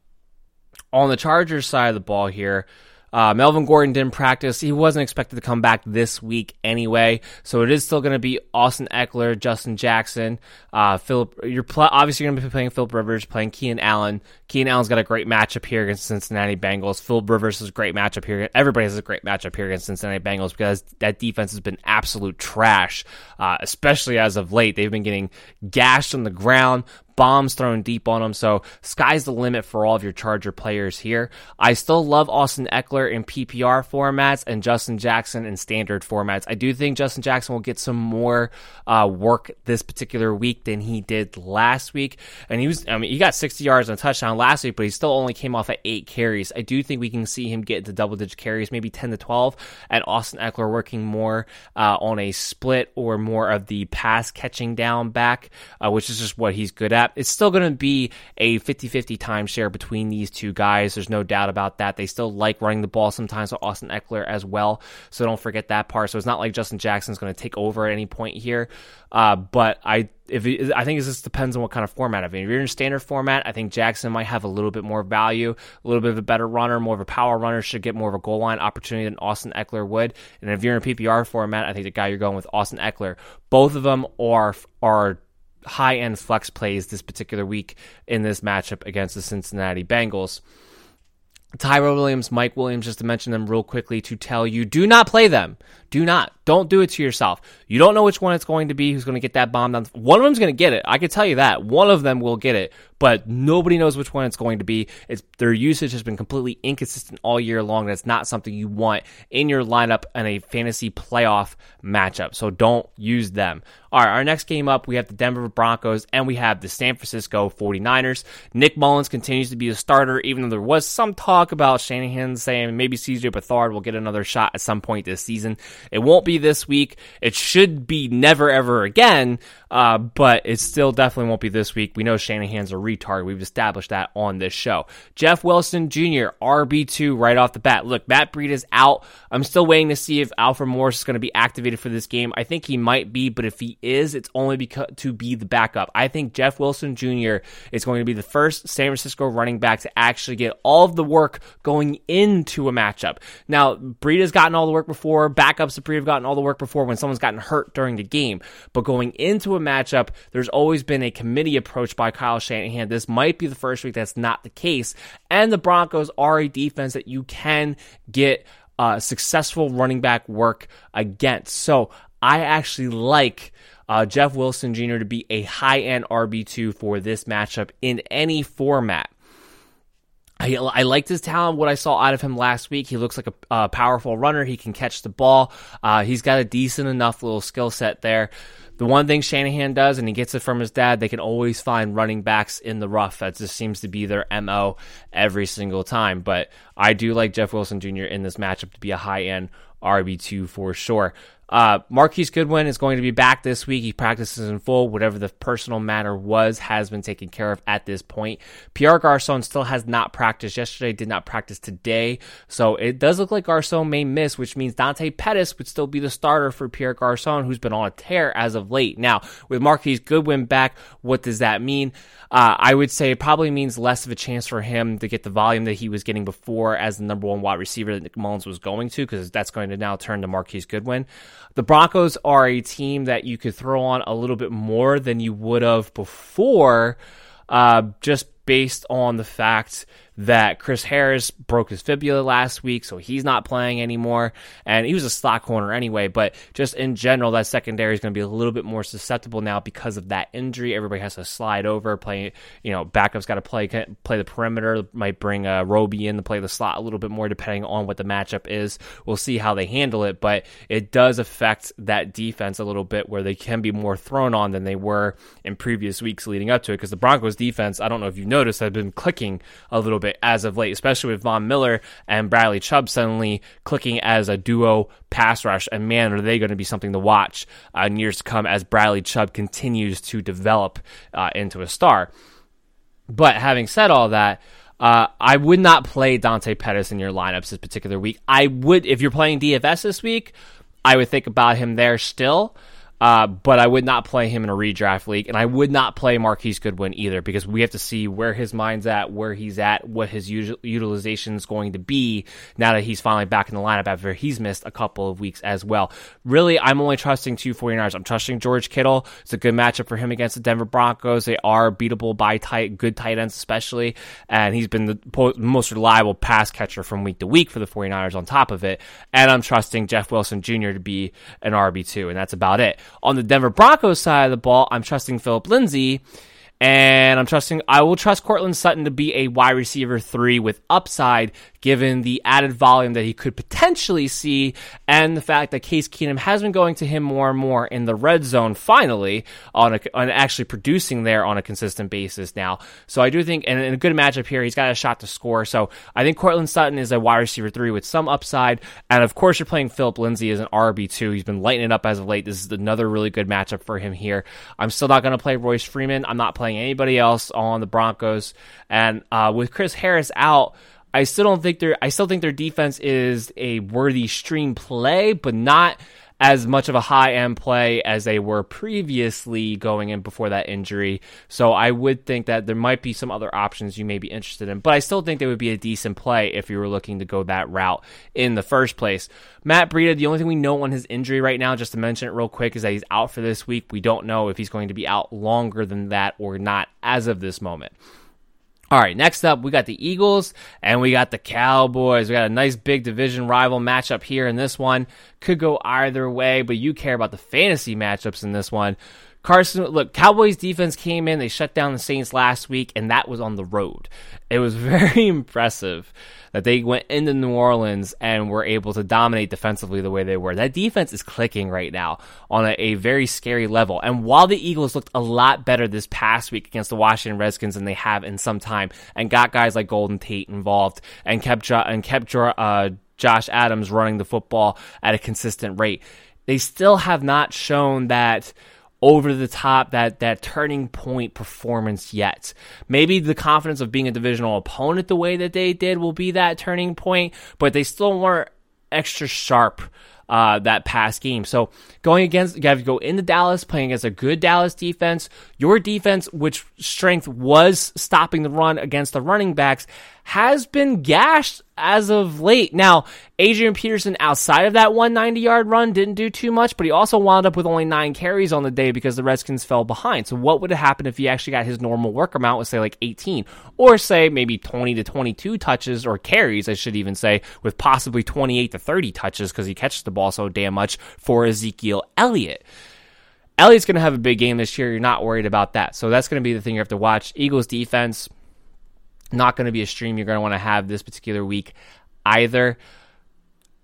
on the Chargers side of the ball here, uh, Melvin Gordon didn't practice. He wasn't expected to come back this week anyway. So it is still going to be Austin Ekeler, Justin Jackson, uh, Philip. You're pl- obviously going to be playing Philip Rivers, playing Keenan Allen. Keenan Allen's got a great matchup here against Cincinnati Bengals. Philip Rivers is a great matchup here. Everybody has a great matchup here against Cincinnati Bengals because that defense has been absolute trash, uh, especially as of late. They've been getting gashed on the ground bombs thrown deep on them. So sky's the limit for all of your Charger players here. I still love Austin Ekeler in PPR formats and Justin Jackson in standard formats. I do think Justin Jackson will get some more uh, work this particular week than he did last week. And he was, I mean, he got 60 yards and a touchdown last week, but he still only came off at eight carries. I do think we can see him get into double digit carries, maybe 10 to 12, and Austin Ekeler working more uh, on a split or more of the pass catching down back, uh, which is just what he's good at it's still going to be a 50 50 timeshare between these two guys. There's no doubt about that. They still like running the ball sometimes with Austin Ekeler as well. So don't forget that part. So it's not like Justin Jackson's going to take over at any point here. Uh, but I if it, I think it just depends on what kind of format. I mean, If you're in standard format, I think Jackson might have a little bit more value, a little bit of a better runner, more of a power runner, should get more of a goal line opportunity than Austin Ekeler would. And if you're in PPR format, I think the guy you're going with Austin Ekeler, Both of them are are high end flex plays this particular week in this matchup against the Cincinnati Bengals. Tyrell Williams, Mike Williams, just to mention them real quickly to tell you do not play them. Do not. Don't do it to yourself. You don't know which one it's going to be who's going to get that bomb down. One of them's going to get it. I can tell you that. One of them will get it, but nobody knows which one it's going to be. It's their usage has been completely inconsistent all year long. That's not something you want in your lineup in a fantasy playoff matchup. So don't use them. All right, our next game up, we have the Denver Broncos and we have the San Francisco 49ers. Nick Mullens continues to be a starter, even though there was some talk about Shanahan saying maybe CJ Beathard will get another shot at some point this season. It won't be this week. It should be never ever again, uh, but it still definitely won't be this week. We know Shanahan's a retard. We've established that on this show. Jeff Wilson Jr., RB2 right off the bat. Look, Matt Breida is out. I'm still waiting to see if Alfred Morris is going to be activated for this game. I think he might be, but if he is, it's only because to be the backup. I think Jeff Wilson Jr. is going to be the first San Francisco running back to actually get all of the work going into a matchup. Now, Breida's gotten all the work before. Backups have gotten all the work before when someone's gotten hurt during the game. But going into a matchup, there's always been a committee approach by Kyle Shanahan. This might be the first week that's not the case. And the Broncos are a defense that you can get uh, successful running back work against. So I actually like uh, Jeff Wilson Jr. to be a high end RB2 for this matchup in any format. I, I liked his talent, what I saw out of him last week. He looks like a, a powerful runner. He can catch the ball. Uh, he's got a decent enough little skill set there. The one thing Shanahan does, and he gets it from his dad, they can always find running backs in the rough. That just seems to be their MO every single time. But I do like Jeff Wilson Jr. in this matchup to be a high end RB2 for sure. Uh, Marquise Goodwin is going to be back this week. He practices in full. Whatever the personal matter was has been taken care of at this point. Pierre Garcon still has not practiced yesterday, did not practice today. So it does look like Garcon may miss, which means Dante Pettis would still be the starter for Pierre Garcon, who's been on a tear as of late. Now, with Marquise Goodwin back, what does that mean? Uh, I would say it probably means less of a chance for him to get the volume that he was getting before as the number one wide receiver that Nick Mullens was going to, because that's going to now turn to Marquise Goodwin. The Broncos are a team that you could throw on a little bit more than you would have before, uh, just based on the fact that Chris Harris broke his fibula last week, so he's not playing anymore. And he was a slot corner anyway, but just in general, that secondary is going to be a little bit more susceptible now because of that injury. Everybody has to slide over, play, you know, backups got to play play the perimeter, might bring uh, Roby in to play the slot a little bit more depending on what the matchup is. We'll see how they handle it, but it does affect that defense a little bit where they can be more thrown on than they were in previous weeks leading up to it because the Broncos defense, I don't know if you noticed, had been clicking a little bit as of late, especially with Von Miller and Bradley Chubb suddenly clicking as a duo pass rush. And man, are they going to be something to watch uh, in years to come as Bradley Chubb continues to develop uh, into a star. But having said all that, uh, I would not play Dante Pettis in your lineups this particular week. I would, if you're playing DFS this week, I would think about him there still. Uh, but I would not play him in a redraft league, and I would not play Marquise Goodwin either because we have to see where his mind's at, where he's at, what his utilization is going to be now that he's finally back in the lineup after he's missed a couple of weeks as well. Really, I'm only trusting two 49ers. I'm trusting George Kittle. It's a good matchup for him against the Denver Broncos. They are beatable by tight, good tight ends, especially, and he's been the most reliable pass catcher from week to week for the 49ers on top of it. And I'm trusting Jeff Wilson Jr. to be an RB2, and that's about it. On the Denver Broncos side of the ball, I'm trusting Philip Lindsay and I'm trusting, I will trust Courtland Sutton to be a wide receiver three with upside, given the added volume that he could potentially see, and the fact that Case Keenum has been going to him more and more in the red zone finally, on, a, on actually producing there on a consistent basis now. So I do think, and in a good matchup here, he's got a shot to score. So I think Courtland Sutton is a wide receiver three with some upside. And of course, you're playing Philip Lindsay as an RB2. He's been lighting it up as of late. This is another really good matchup for him here. I'm still not going to play Royce Freeman. I'm not playing anybody else on the Broncos. And uh, with Chris Harris out, I still don't think their I still think their defense is a worthy stream play, but not as much of a high end play as they were previously going in before that injury. So I would think that there might be some other options you may be interested in, but I still think they would be a decent play if you were looking to go that route in the first place. Matt Breida, the only thing we know on his injury right now, just to mention it real quick, is that he's out for this week. We don't know if he's going to be out longer than that or not as of this moment. All right, next up, we got the Eagles and we got the Cowboys. We got a nice big division rival matchup here in this one. Could go either way, but you care about the fantasy matchups in this one. Carson, look, Cowboys defense came in, they shut down the Saints last week, and that was on the road. It was very impressive that they went into New Orleans and were able to dominate defensively the way they were. That defense is clicking right now on a, a very scary level. And while the Eagles looked a lot better this past week against the Washington Redskins than they have in some time, and got guys like Golden Tate involved, and kept and kept uh, Josh Adams running the football at a consistent rate, they still have not shown that over the top that that turning point performance yet. Maybe the confidence of being a divisional opponent the way that they did will be that turning point, but they still weren't extra sharp uh, that past game. So going against, you have to go into Dallas, playing against a good Dallas defense. Your defense, which strength was stopping the run against the running backs, has been gashed as of late. Now, Adrian Peterson outside of that 190 yard run didn't do too much, but he also wound up with only nine carries on the day because the Redskins fell behind. So what would have happened if he actually got his normal work amount with say like 18 or say maybe 20 to 22 touches or carries, I should even say, with possibly 28 to 30 touches because he catches the ball so damn much for Ezekiel Elliott. Elliott's going to have a big game this year. You're not worried about that. So that's going to be the thing you have to watch. Eagles defense, not going to be a stream you're going to want to have this particular week either.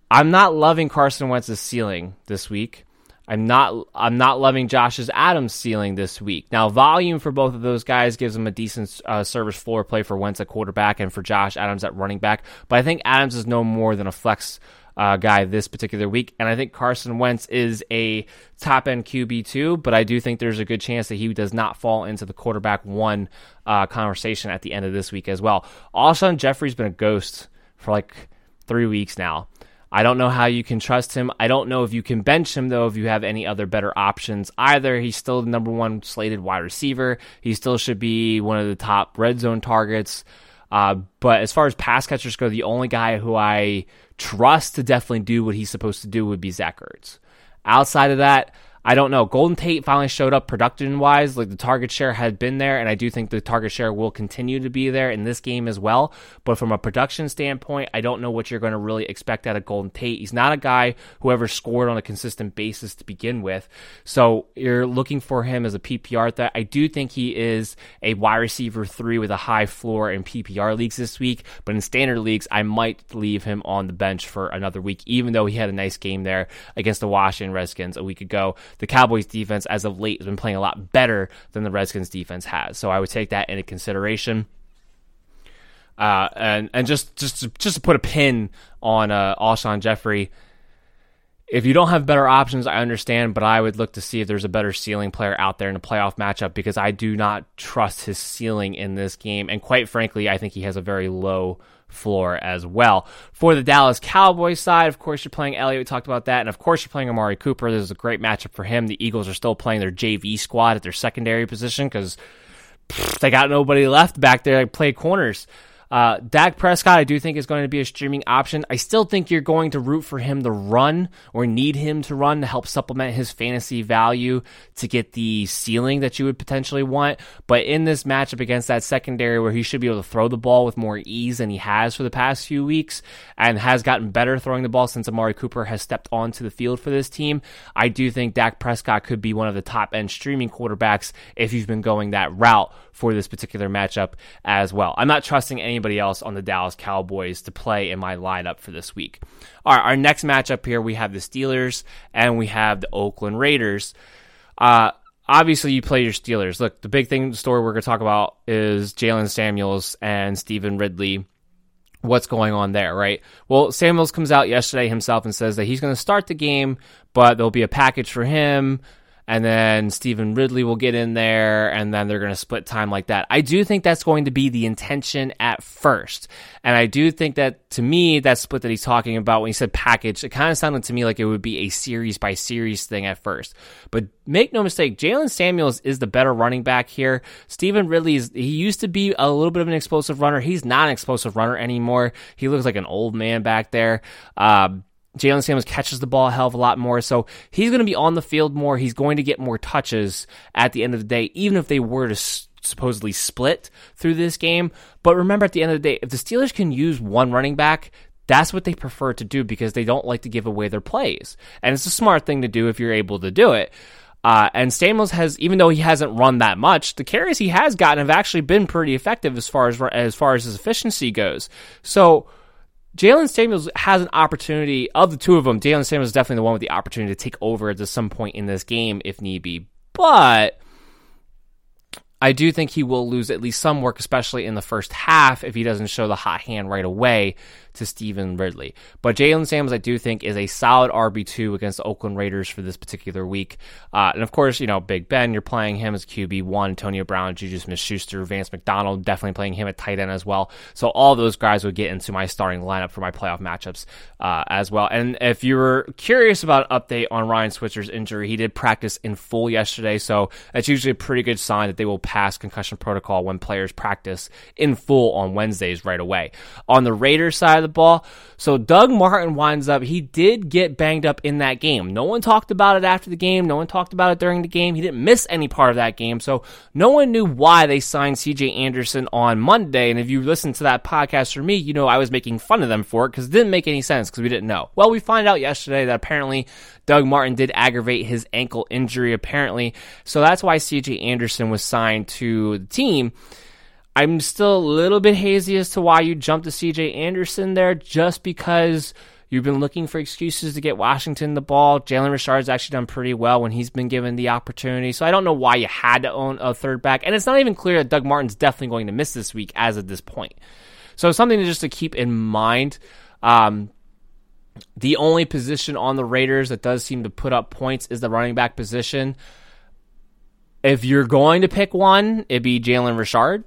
I'm not loving Carson Wentz's ceiling this week. I'm not I'm not loving Josh's Adams ceiling this week. Now, volume for both of those guys gives them a decent uh, service floor play for Wentz at quarterback and for Josh Adams at running back. But I think Adams is no more than a flex uh, guy this particular week, and I think Carson Wentz is a top end QB too. But I do think there's a good chance that he does not fall into the quarterback one uh, conversation at the end of this week as well. Alshon Jeffery's been a ghost for like three weeks now. I don't know how you can trust him. I don't know if you can bench him though if you have any other better options either. He's still the number one slated wide receiver. He still should be one of the top red zone targets. Uh, but as far as pass catchers go, the only guy who I trust to definitely do what he's supposed to do would be Zach Ertz. Outside of that, I don't know. Golden Tate finally showed up production wise. Like the target share had been there, and I do think the target share will continue to be there in this game as well. But from a production standpoint, I don't know what you're going to really expect out of Golden Tate. He's not a guy who ever scored on a consistent basis to begin with. So you're looking for him as a PPR threat. I do think he is a wide receiver three with a high floor in PPR leagues this week, but in standard leagues, I might leave him on the bench for another week, even though he had a nice game there against the Washington Redskins a week ago the Cowboys defense as of late has been playing a lot better than the Redskins defense has. So I would take that into consideration. Uh, and and just just to, just to put a pin on uh, Alshon Jeffery, if you don't have better options, I understand, but I would look to see if there's a better ceiling player out there in a playoff matchup because I do not trust his ceiling in this game, and quite frankly, I think he has a very low floor as well. For the Dallas Cowboys side, of course, you're playing Elliott. We talked about that. And of course, you're playing Amari Cooper. This is a great matchup for him. The Eagles are still playing their JV squad at their secondary position because they got nobody left back there to play corners. Uh, Dak Prescott, I do think is going to be a streaming option. I still think you're going to root for him to run or need him to run to help supplement his fantasy value to get the ceiling that you would potentially want. But in this matchup against that secondary where he should be able to throw the ball with more ease than he has for the past few weeks and has gotten better throwing the ball since Amari Cooper has stepped onto the field for this team, I do think Dak Prescott could be one of the top end streaming quarterbacks if you've been going that route for this particular matchup as well. I'm not trusting anybody else on the Dallas Cowboys to play in my lineup for this week. All right, our next matchup here, we have the Steelers and we have the Oakland Raiders. Uh, obviously, you play your Steelers. Look, the big thing, the story we're going to talk about is Jaylen Samuels and Stevan Ridley what's going on there, right? Well, Samuels comes out yesterday himself and says that he's going to start the game, but there'll be a package for him and then Stevan Ridley will get in there, and then they're going to split time like that. I do think that's going to be the intention at first. And I do think that, to me, that split that he's talking about when he said package, it kind of sounded to me like it would be a series by series thing at first. But make no mistake, Jaylen Samuels is the better running back here. Stevan Ridley is, he used to be a little bit of an explosive runner. He's not an explosive runner anymore. He looks like an old man back there. Um, Jaylen Samuels catches the ball a hell of a lot more, so he's going to be on the field more. He's going to get more touches at the end of the day, even if they were to s- supposedly split through this game. But remember, at the end of the day, if the Steelers can use one running back, that's what they prefer to do because they don't like to give away their plays. And it's a smart thing to do if you're able to do it. Uh, and Samuels has, even though he hasn't run that much, the carries he has gotten have actually been pretty effective as far as as far as his efficiency goes. So Jaylen Samuels has an opportunity of the two of them. Jaylen Samuels is definitely the one with the opportunity to take over at some point in this game if need be. But I do think he will lose at least some work, especially in the first half, if he doesn't show the hot hand right away to Stevan Ridley. But Jaylen Samuels, I do think, is a solid RB2 against the Oakland Raiders for this particular week. Uh, and of course, you know, Big Ben, you're playing him as QB1, Antonio Brown, Juju Smith Schuster, Vance McDonald, definitely playing him at tight end as well. So all those guys would get into my starting lineup for my playoff matchups uh, as well. And if you were curious about an update on Ryan Switzer's injury, he did practice in full yesterday. So that's usually a pretty good sign that they will pass concussion protocol when players practice in full on Wednesdays right away. On the Raiders side of the ball, so Doug Martin winds up, he did get banged up in that game. No one talked about it after the game. No one talked about it during the game. He didn't miss any part of that game. So no one knew why they signed CJ Anderson on Monday. And if you listen to that podcast for me, you know I was making fun of them for it because it didn't make any sense because we didn't know. Well, we find out yesterday that apparently Doug Martin did aggravate his ankle injury, apparently. So that's why CJ Anderson was signed to the team. I'm still a little bit hazy as to why you jumped to CJ Anderson there, just because you've been looking for excuses to get Washington the ball. Jalen Richard's actually done pretty well when he's been given the opportunity. So I don't know why you had to own a third back. And it's not even clear that Doug Martin's definitely going to miss this week as of this point. So something just to keep in mind. Um, the only position on the Raiders that does seem to put up points is the running back position. If you're going to pick one, it'd be Jalen Richard.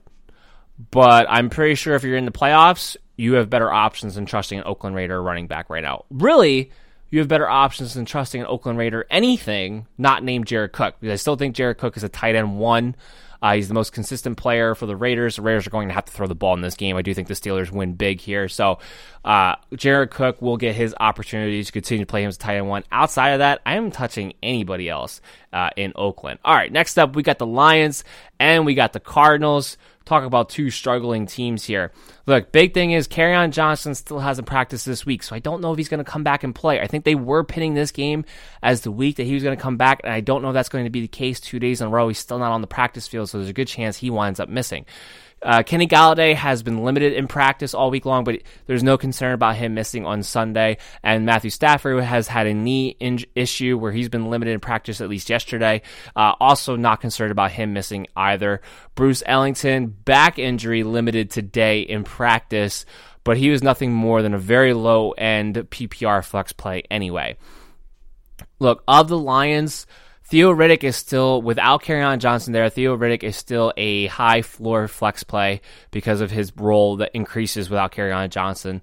But I'm pretty sure if you're in the playoffs, you have better options than trusting an Oakland Raider running back right now. Really, you have better options than trusting an Oakland Raider anything not named Jared Cook because I still think Jared Cook is a tight end one. Uh, he's the most consistent player for the Raiders. The Raiders are going to have to throw the ball in this game. I do think the Steelers win big here. So uh, Jared Cook will get his opportunities to continue to play him as a tight end one. Outside of that, I am touching anybody else uh, in Oakland. All right, next up, we got the Lions and we got the Cardinals talk about two struggling teams here. Look, big thing is Kerryon Johnson still hasn't practiced this week, so I don't know if he's going to come back and play. I think they were pinning this game as the week that he was going to come back, and I don't know if that's going to be the case two days in a row. He's still not on the practice field, so there's a good chance he winds up missing. Uh, Kenny Golladay has been limited in practice all week long, but there's no concern about him missing on Sunday. And Matthew Stafford has had a knee in- issue where he's been limited in practice at least yesterday. Uh, also, not concerned about him missing either. Bruce Ellington, back injury, limited today in practice, but he was nothing more than a very low end PPR flex play anyway. Look, of the Lions, Theo Riddick is still, without Kerryon Johnson there, Theo Riddick is still a high floor flex play because of his role that increases without Kerryon Johnson.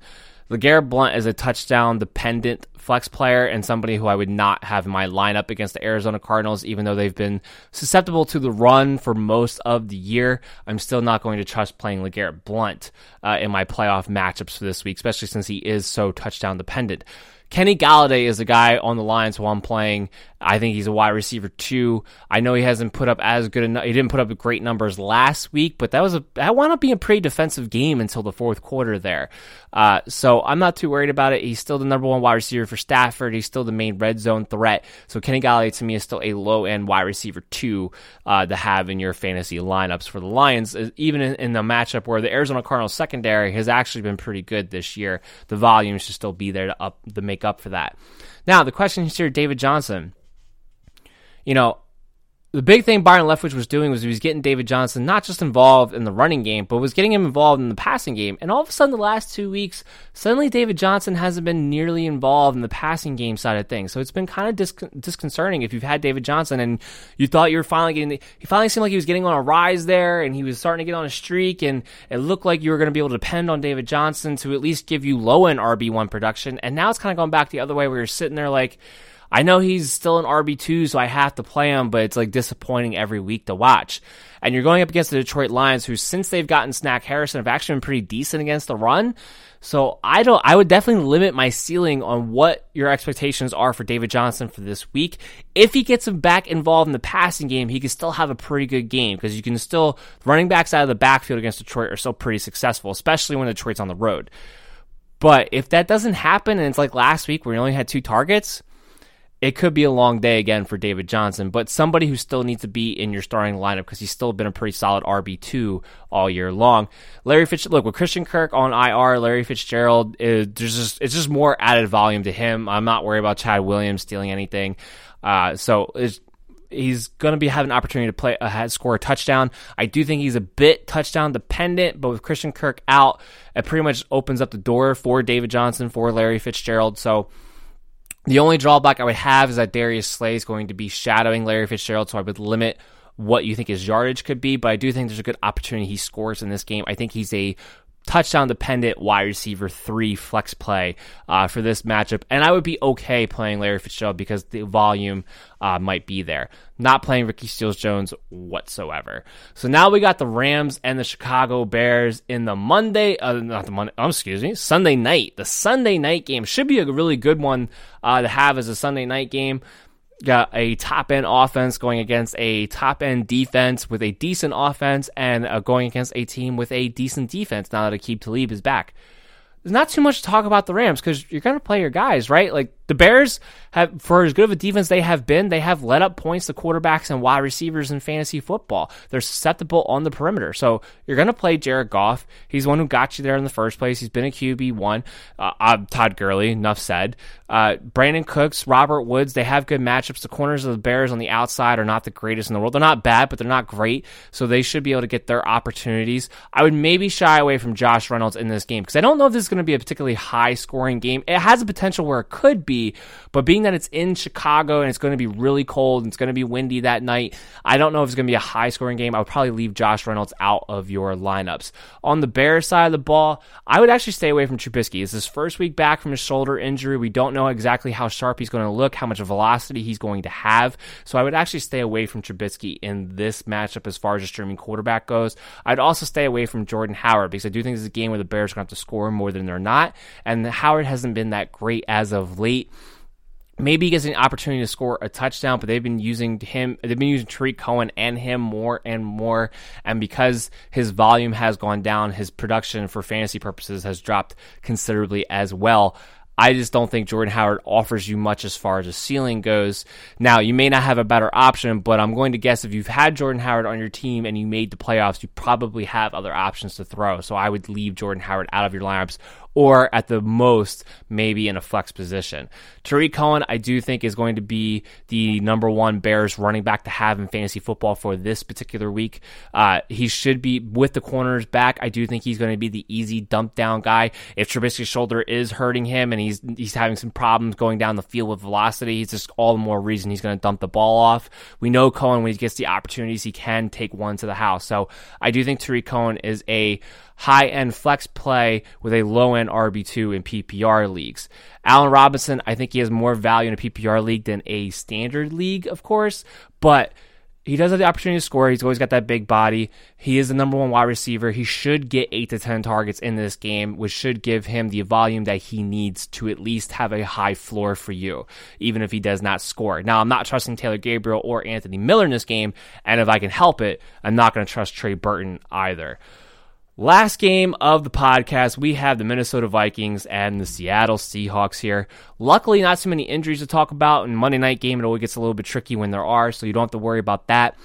LeGarrette Blunt is a touchdown dependent flex player and somebody who I would not have in my lineup against the Arizona Cardinals, even though they've been susceptible to the run for most of the year. I'm still not going to trust playing LeGarrette Blunt uh, in my playoff matchups for this week, especially since he is so touchdown dependent. Kenny Golladay is a guy on the Lions who I'm playing. I think he's a wide receiver too. I know he hasn't put up as good enough. He didn't put up great numbers last week, but that was a that wound up being a pretty defensive game until the fourth quarter there. Uh, so I'm not too worried about it. He's still the number one wide receiver for Stafford. He's still the main red zone threat. So Kenny Golladay to me is still a low end wide receiver two uh, to have in your fantasy lineups for the Lions. Even in, in the matchup where the Arizona Cardinals secondary has actually been pretty good this year, the volume should still be there to up to make up for that. Now the question is here, David Johnson. You know, the big thing Byron Leftwich was doing was he was getting David Johnson not just involved in the running game, but was getting him involved in the passing game. And all of a sudden, the last two weeks, suddenly David Johnson hasn't been nearly involved in the passing game side of things. So it's been kind of dis- disconcerting if you've had David Johnson and you thought you were finally getting, the, he finally seemed like he was getting on a rise there and he was starting to get on a streak and it looked like you were going to be able to depend on David Johnson to at least give you low end RB1 production. And now it's kind of going back the other way where you're sitting there like, I know he's still an RB2, so I have to play him, but it's like disappointing every week to watch. And you're going up against the Detroit Lions, who since they've gotten Snacks Harrison have actually been pretty decent against the run. So I don't, I would definitely limit my ceiling on what your expectations are for David Johnson for this week. If he gets him back involved in the passing game, he can still have a pretty good game because you can still, running backs out of the backfield against Detroit are still pretty successful, especially when Detroit's on the road. But if that doesn't happen and it's like last week where he only had two targets, it could be a long day again for David Johnson, but somebody who still needs to be in your starting lineup because he's still been a pretty solid RB2 all year long. Larry Fitzgerald, look, with Christian Kirk on IR, Larry Fitzgerald, is, there's just, it's just more added volume to him. I'm not worried about Chad Williams stealing anything. Uh, so he's going to be having an opportunity to play, uh, score a touchdown. I do think he's a bit touchdown dependent, but with Christian Kirk out, it pretty much opens up the door for David Johnson, for Larry Fitzgerald. So the only drawback I would have is that Darius Slay is going to be shadowing Larry Fitzgerald, so I would limit what you think his yardage could be, but I do think there's a good opportunity he scores in this game. I think he's a touchdown dependent wide receiver three flex play uh, for this matchup. And I would be okay playing Larry Fitzgerald because the volume uh, might be there. Not playing Ricky Seals Jones whatsoever. So now we got the Rams and the Chicago Bears in the Monday, uh, not the Monday, oh, excuse me, Sunday night. The Sunday night game should be a really good one uh, to have as a Sunday night game got a top end offense going against a top end defense with a decent offense and uh, going against a team with a decent defense now that Aqib Talib is back. There's not too much to talk about the Rams because you're going to play your guys, right? Like the Bears have, for as good of a defense they have been, they have let up points to quarterbacks and wide receivers in fantasy football. They're susceptible on the perimeter. So you're going to play Jared Goff. He's the one who got you there in the first place. He's been a QB1. Uh, uh, Todd Gurley, enough said. Uh, Brandin Cooks, Robert Woods, they have good matchups. The corners of the Bears on the outside are not the greatest in the world. They're not bad, but they're not great. So they should be able to get their opportunities. I would maybe shy away from Josh Reynolds in this game because I don't know if this is going to be a particularly high scoring game. It has a potential where it could be, but being that it's in Chicago and it's going to be really cold and it's going to be windy that night, I don't know if it's going to be a high scoring game. I would probably leave Josh Reynolds out of your lineups. On the Bears side of the ball, I would actually stay away from Trubisky. It's his first week back from his shoulder injury. We don't know exactly how sharp he's going to look, how much velocity he's going to have. So I would actually stay away from Trubisky in this matchup as far as a streaming quarterback goes. I'd also stay away from Jordan Howard because I do think this is a game where the Bears are going to have to score more than they're not. And Howard hasn't been that great as of late. Maybe he gets an opportunity to score a touchdown, but they've been using him, they've been using Tarik Cohen and him more and more. And because his volume has gone down, his production for fantasy purposes has dropped considerably as well. I just don't think Jordan Howard offers you much as far as a ceiling goes. Now, you may not have a better option, but I'm going to guess if you've had Jordan Howard on your team and you made the playoffs, you probably have other options to throw. So I would leave Jordan Howard out of your lineups or at the most, maybe in a flex position. Tarik Cohen, I do think, is going to be the number one Bears running back to have in fantasy football for this particular week. Uh, he should be with the corners back. I do think he's going to be the easy dump down guy. If Trubisky's shoulder is hurting him and he's he's having some problems going down the field with velocity, he's just all the more reason he's going to dump the ball off. We know Cohen when he gets the opportunities, he can take one to the house. So I do think Tarik Cohen is a high end flex play with a low end RB2 in PPR leagues. Allen Robinson, I think he has more value in a PPR league than a standard league, of course, but he does have the opportunity to score. He's always got that big body. He is the number one wide receiver. He should get eight to 10 targets in this game, which should give him the volume that he needs to at least have a high floor for you, even if he does not score. Now, I'm not trusting Taylor Gabriel or Anthony Miller in this game, and if I can help it, I'm not going to trust Trey Burton either. Last game of the podcast, we have the Minnesota Vikings and the Seattle Seahawks here. Luckily, not too many injuries to talk about. In Monday night game, it always gets a little bit tricky when there are, so you don't have to worry about that.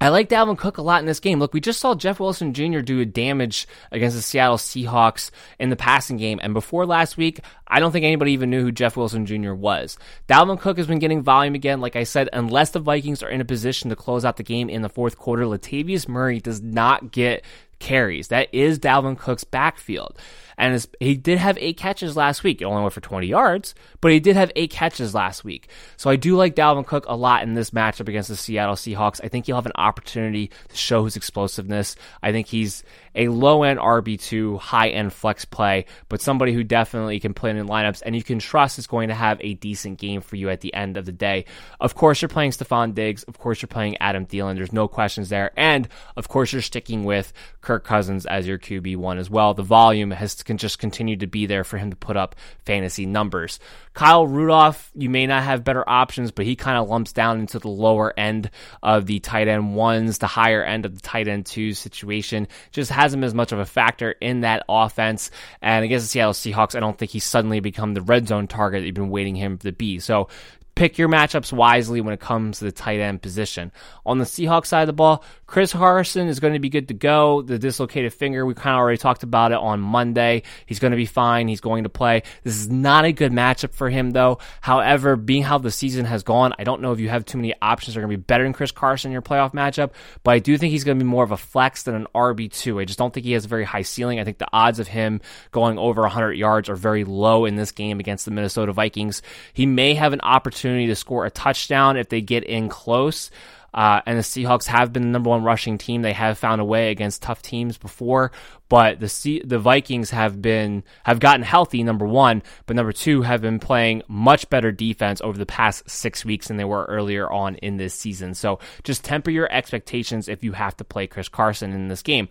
I like Dalvin Cook a lot in this game. Look, we just saw Jeff Wilson Jr. do a damage against the Seattle Seahawks in the passing game. And before last week, I don't think anybody even knew who Jeff Wilson Jr. was. Dalvin Cook has been getting volume again. Like I said, unless the Vikings are in a position to close out the game in the fourth quarter, Latavius Murray does not get carries. That is Dalvin Cook's backfield. And he did have eight catches last week. It only went for 20 yards, but he did have eight catches last week. So I do like Dalvin Cook a lot in this matchup against the Seattle Seahawks. I think he'll have an opportunity to show his explosiveness. I think he's a low end RB2, high end flex play, but somebody who definitely can play in lineups and you can trust is going to have a decent game for you at the end of the day. Of course, you're playing Stefon Diggs. Of course, you're playing Adam Thielen. There's no questions there. And of course, you're sticking with Kirk Cousins as your QB1 as well. The volume has can just continue to be there for him to put up fantasy numbers. Kyle Rudolph, you may not have better options, but he kind of lumps down into the lower end of the tight end ones, the higher end of the tight end two situation. Just hasn't been as much of a factor in that offense. And against the Seattle Seahawks, I don't think he's suddenly become the red zone target that you've been waiting him to be. So pick your matchups wisely when it comes to the tight end position. On the Seahawks side of the ball, Chris Carson is going to be good to go. The dislocated finger, we kind of already talked about it on Monday. He's going to be fine. He's going to play. This is not a good matchup for him, though. However, being how the season has gone, I don't know if you have too many options that are going to be better than Chris Carson in your playoff matchup, but I do think he's going to be more of a flex than an RB2. I just don't think he has a very high ceiling. I think the odds of him going over 100 yards are very low in this game against the Minnesota Vikings. He may have an opportunity to score a touchdown if they get in close. Uh, and the Seahawks have been the number one rushing team. They have found a way against tough teams before, but the C- the Vikings have been have gotten healthy. Number one, but number two have been playing much better defense over the past six weeks than they were earlier on in this season. So just temper your expectations if you have to play Chris Carson in this game.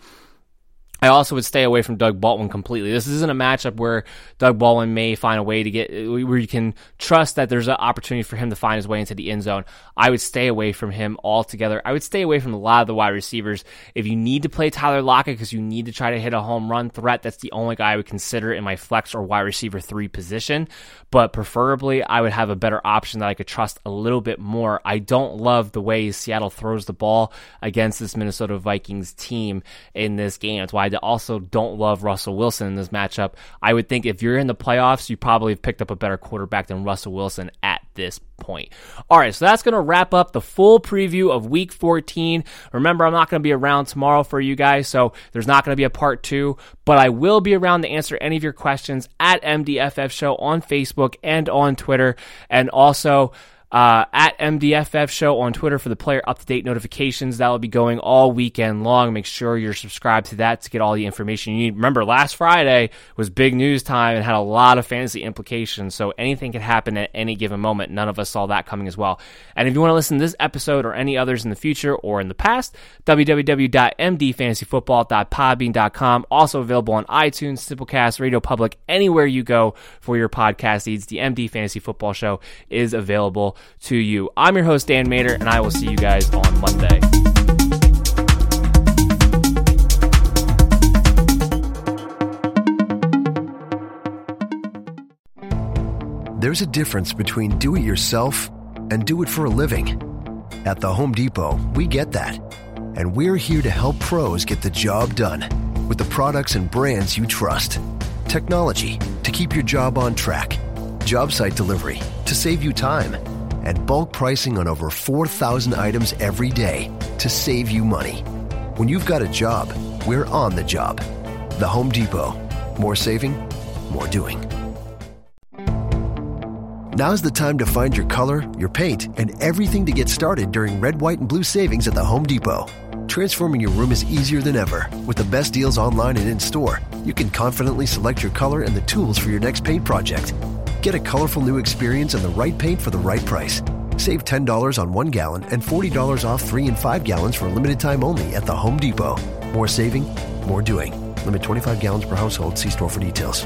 I also would stay away from Doug Baldwin completely. This isn't a matchup where Doug Baldwin may find a way to get where you can trust that there's an opportunity for him to find his way into the end zone. I would stay away from him altogether. I would stay away from a lot of the wide receivers. If you need to play Tyler Lockett because you need to try to hit a home run threat, that's the only guy I would consider in my flex or wide receiver three position. But preferably, I would have a better option that I could trust a little bit more. I don't love the way Seattle throws the ball against this Minnesota Vikings team in this game. That's why I also don't love Russell Wilson in this matchup. I would think if you're in the playoffs, you probably have picked up a better quarterback than Russell Wilson at this point. All right, so that's going to wrap up the full preview of week 14. Remember, I'm not going to be around tomorrow for you guys, so there's not going to be a part two, but I will be around to answer any of your questions at MDFF Show on Facebook and on Twitter. And also, uh, at MDFF Show on Twitter for the player up to date notifications. That will be going all weekend long. Make sure you're subscribed to that to get all the information you need. Remember, last Friday was big news time and had a lot of fantasy implications. So anything can happen at any given moment. None of us saw that coming as well. And if you want to listen to this episode or any others in the future or in the past, www.mdfantasyfootball.podbean.com. Also available on iTunes, Simplecast, Radio Public, anywhere you go for your podcast needs. The MD Fantasy Football Show is available to you. I'm your host, Dan Mater, and I will see you guys on Monday. There's a difference between do it yourself and do it for a living. At the Home Depot, we get that. And we're here to help pros get the job done with the products and brands you trust. Technology to keep your job on track, job site delivery to save you time and bulk pricing on over 4,000 items every day to save you money. When you've got a job, we're on the job. The Home Depot. More saving, more doing. Now's the time to find your color, your paint, and everything to get started during red, white, and blue savings at the Home Depot. Transforming your room is easier than ever. With the best deals online and in store, you can confidently select your color and the tools for your next paint project. Get a colorful new experience and the right paint for the right price. Save $10 on one gallon and $40 off three and five gallons for a limited time only at the Home Depot. More saving, more doing. Limit 25 gallons per household. See store for details.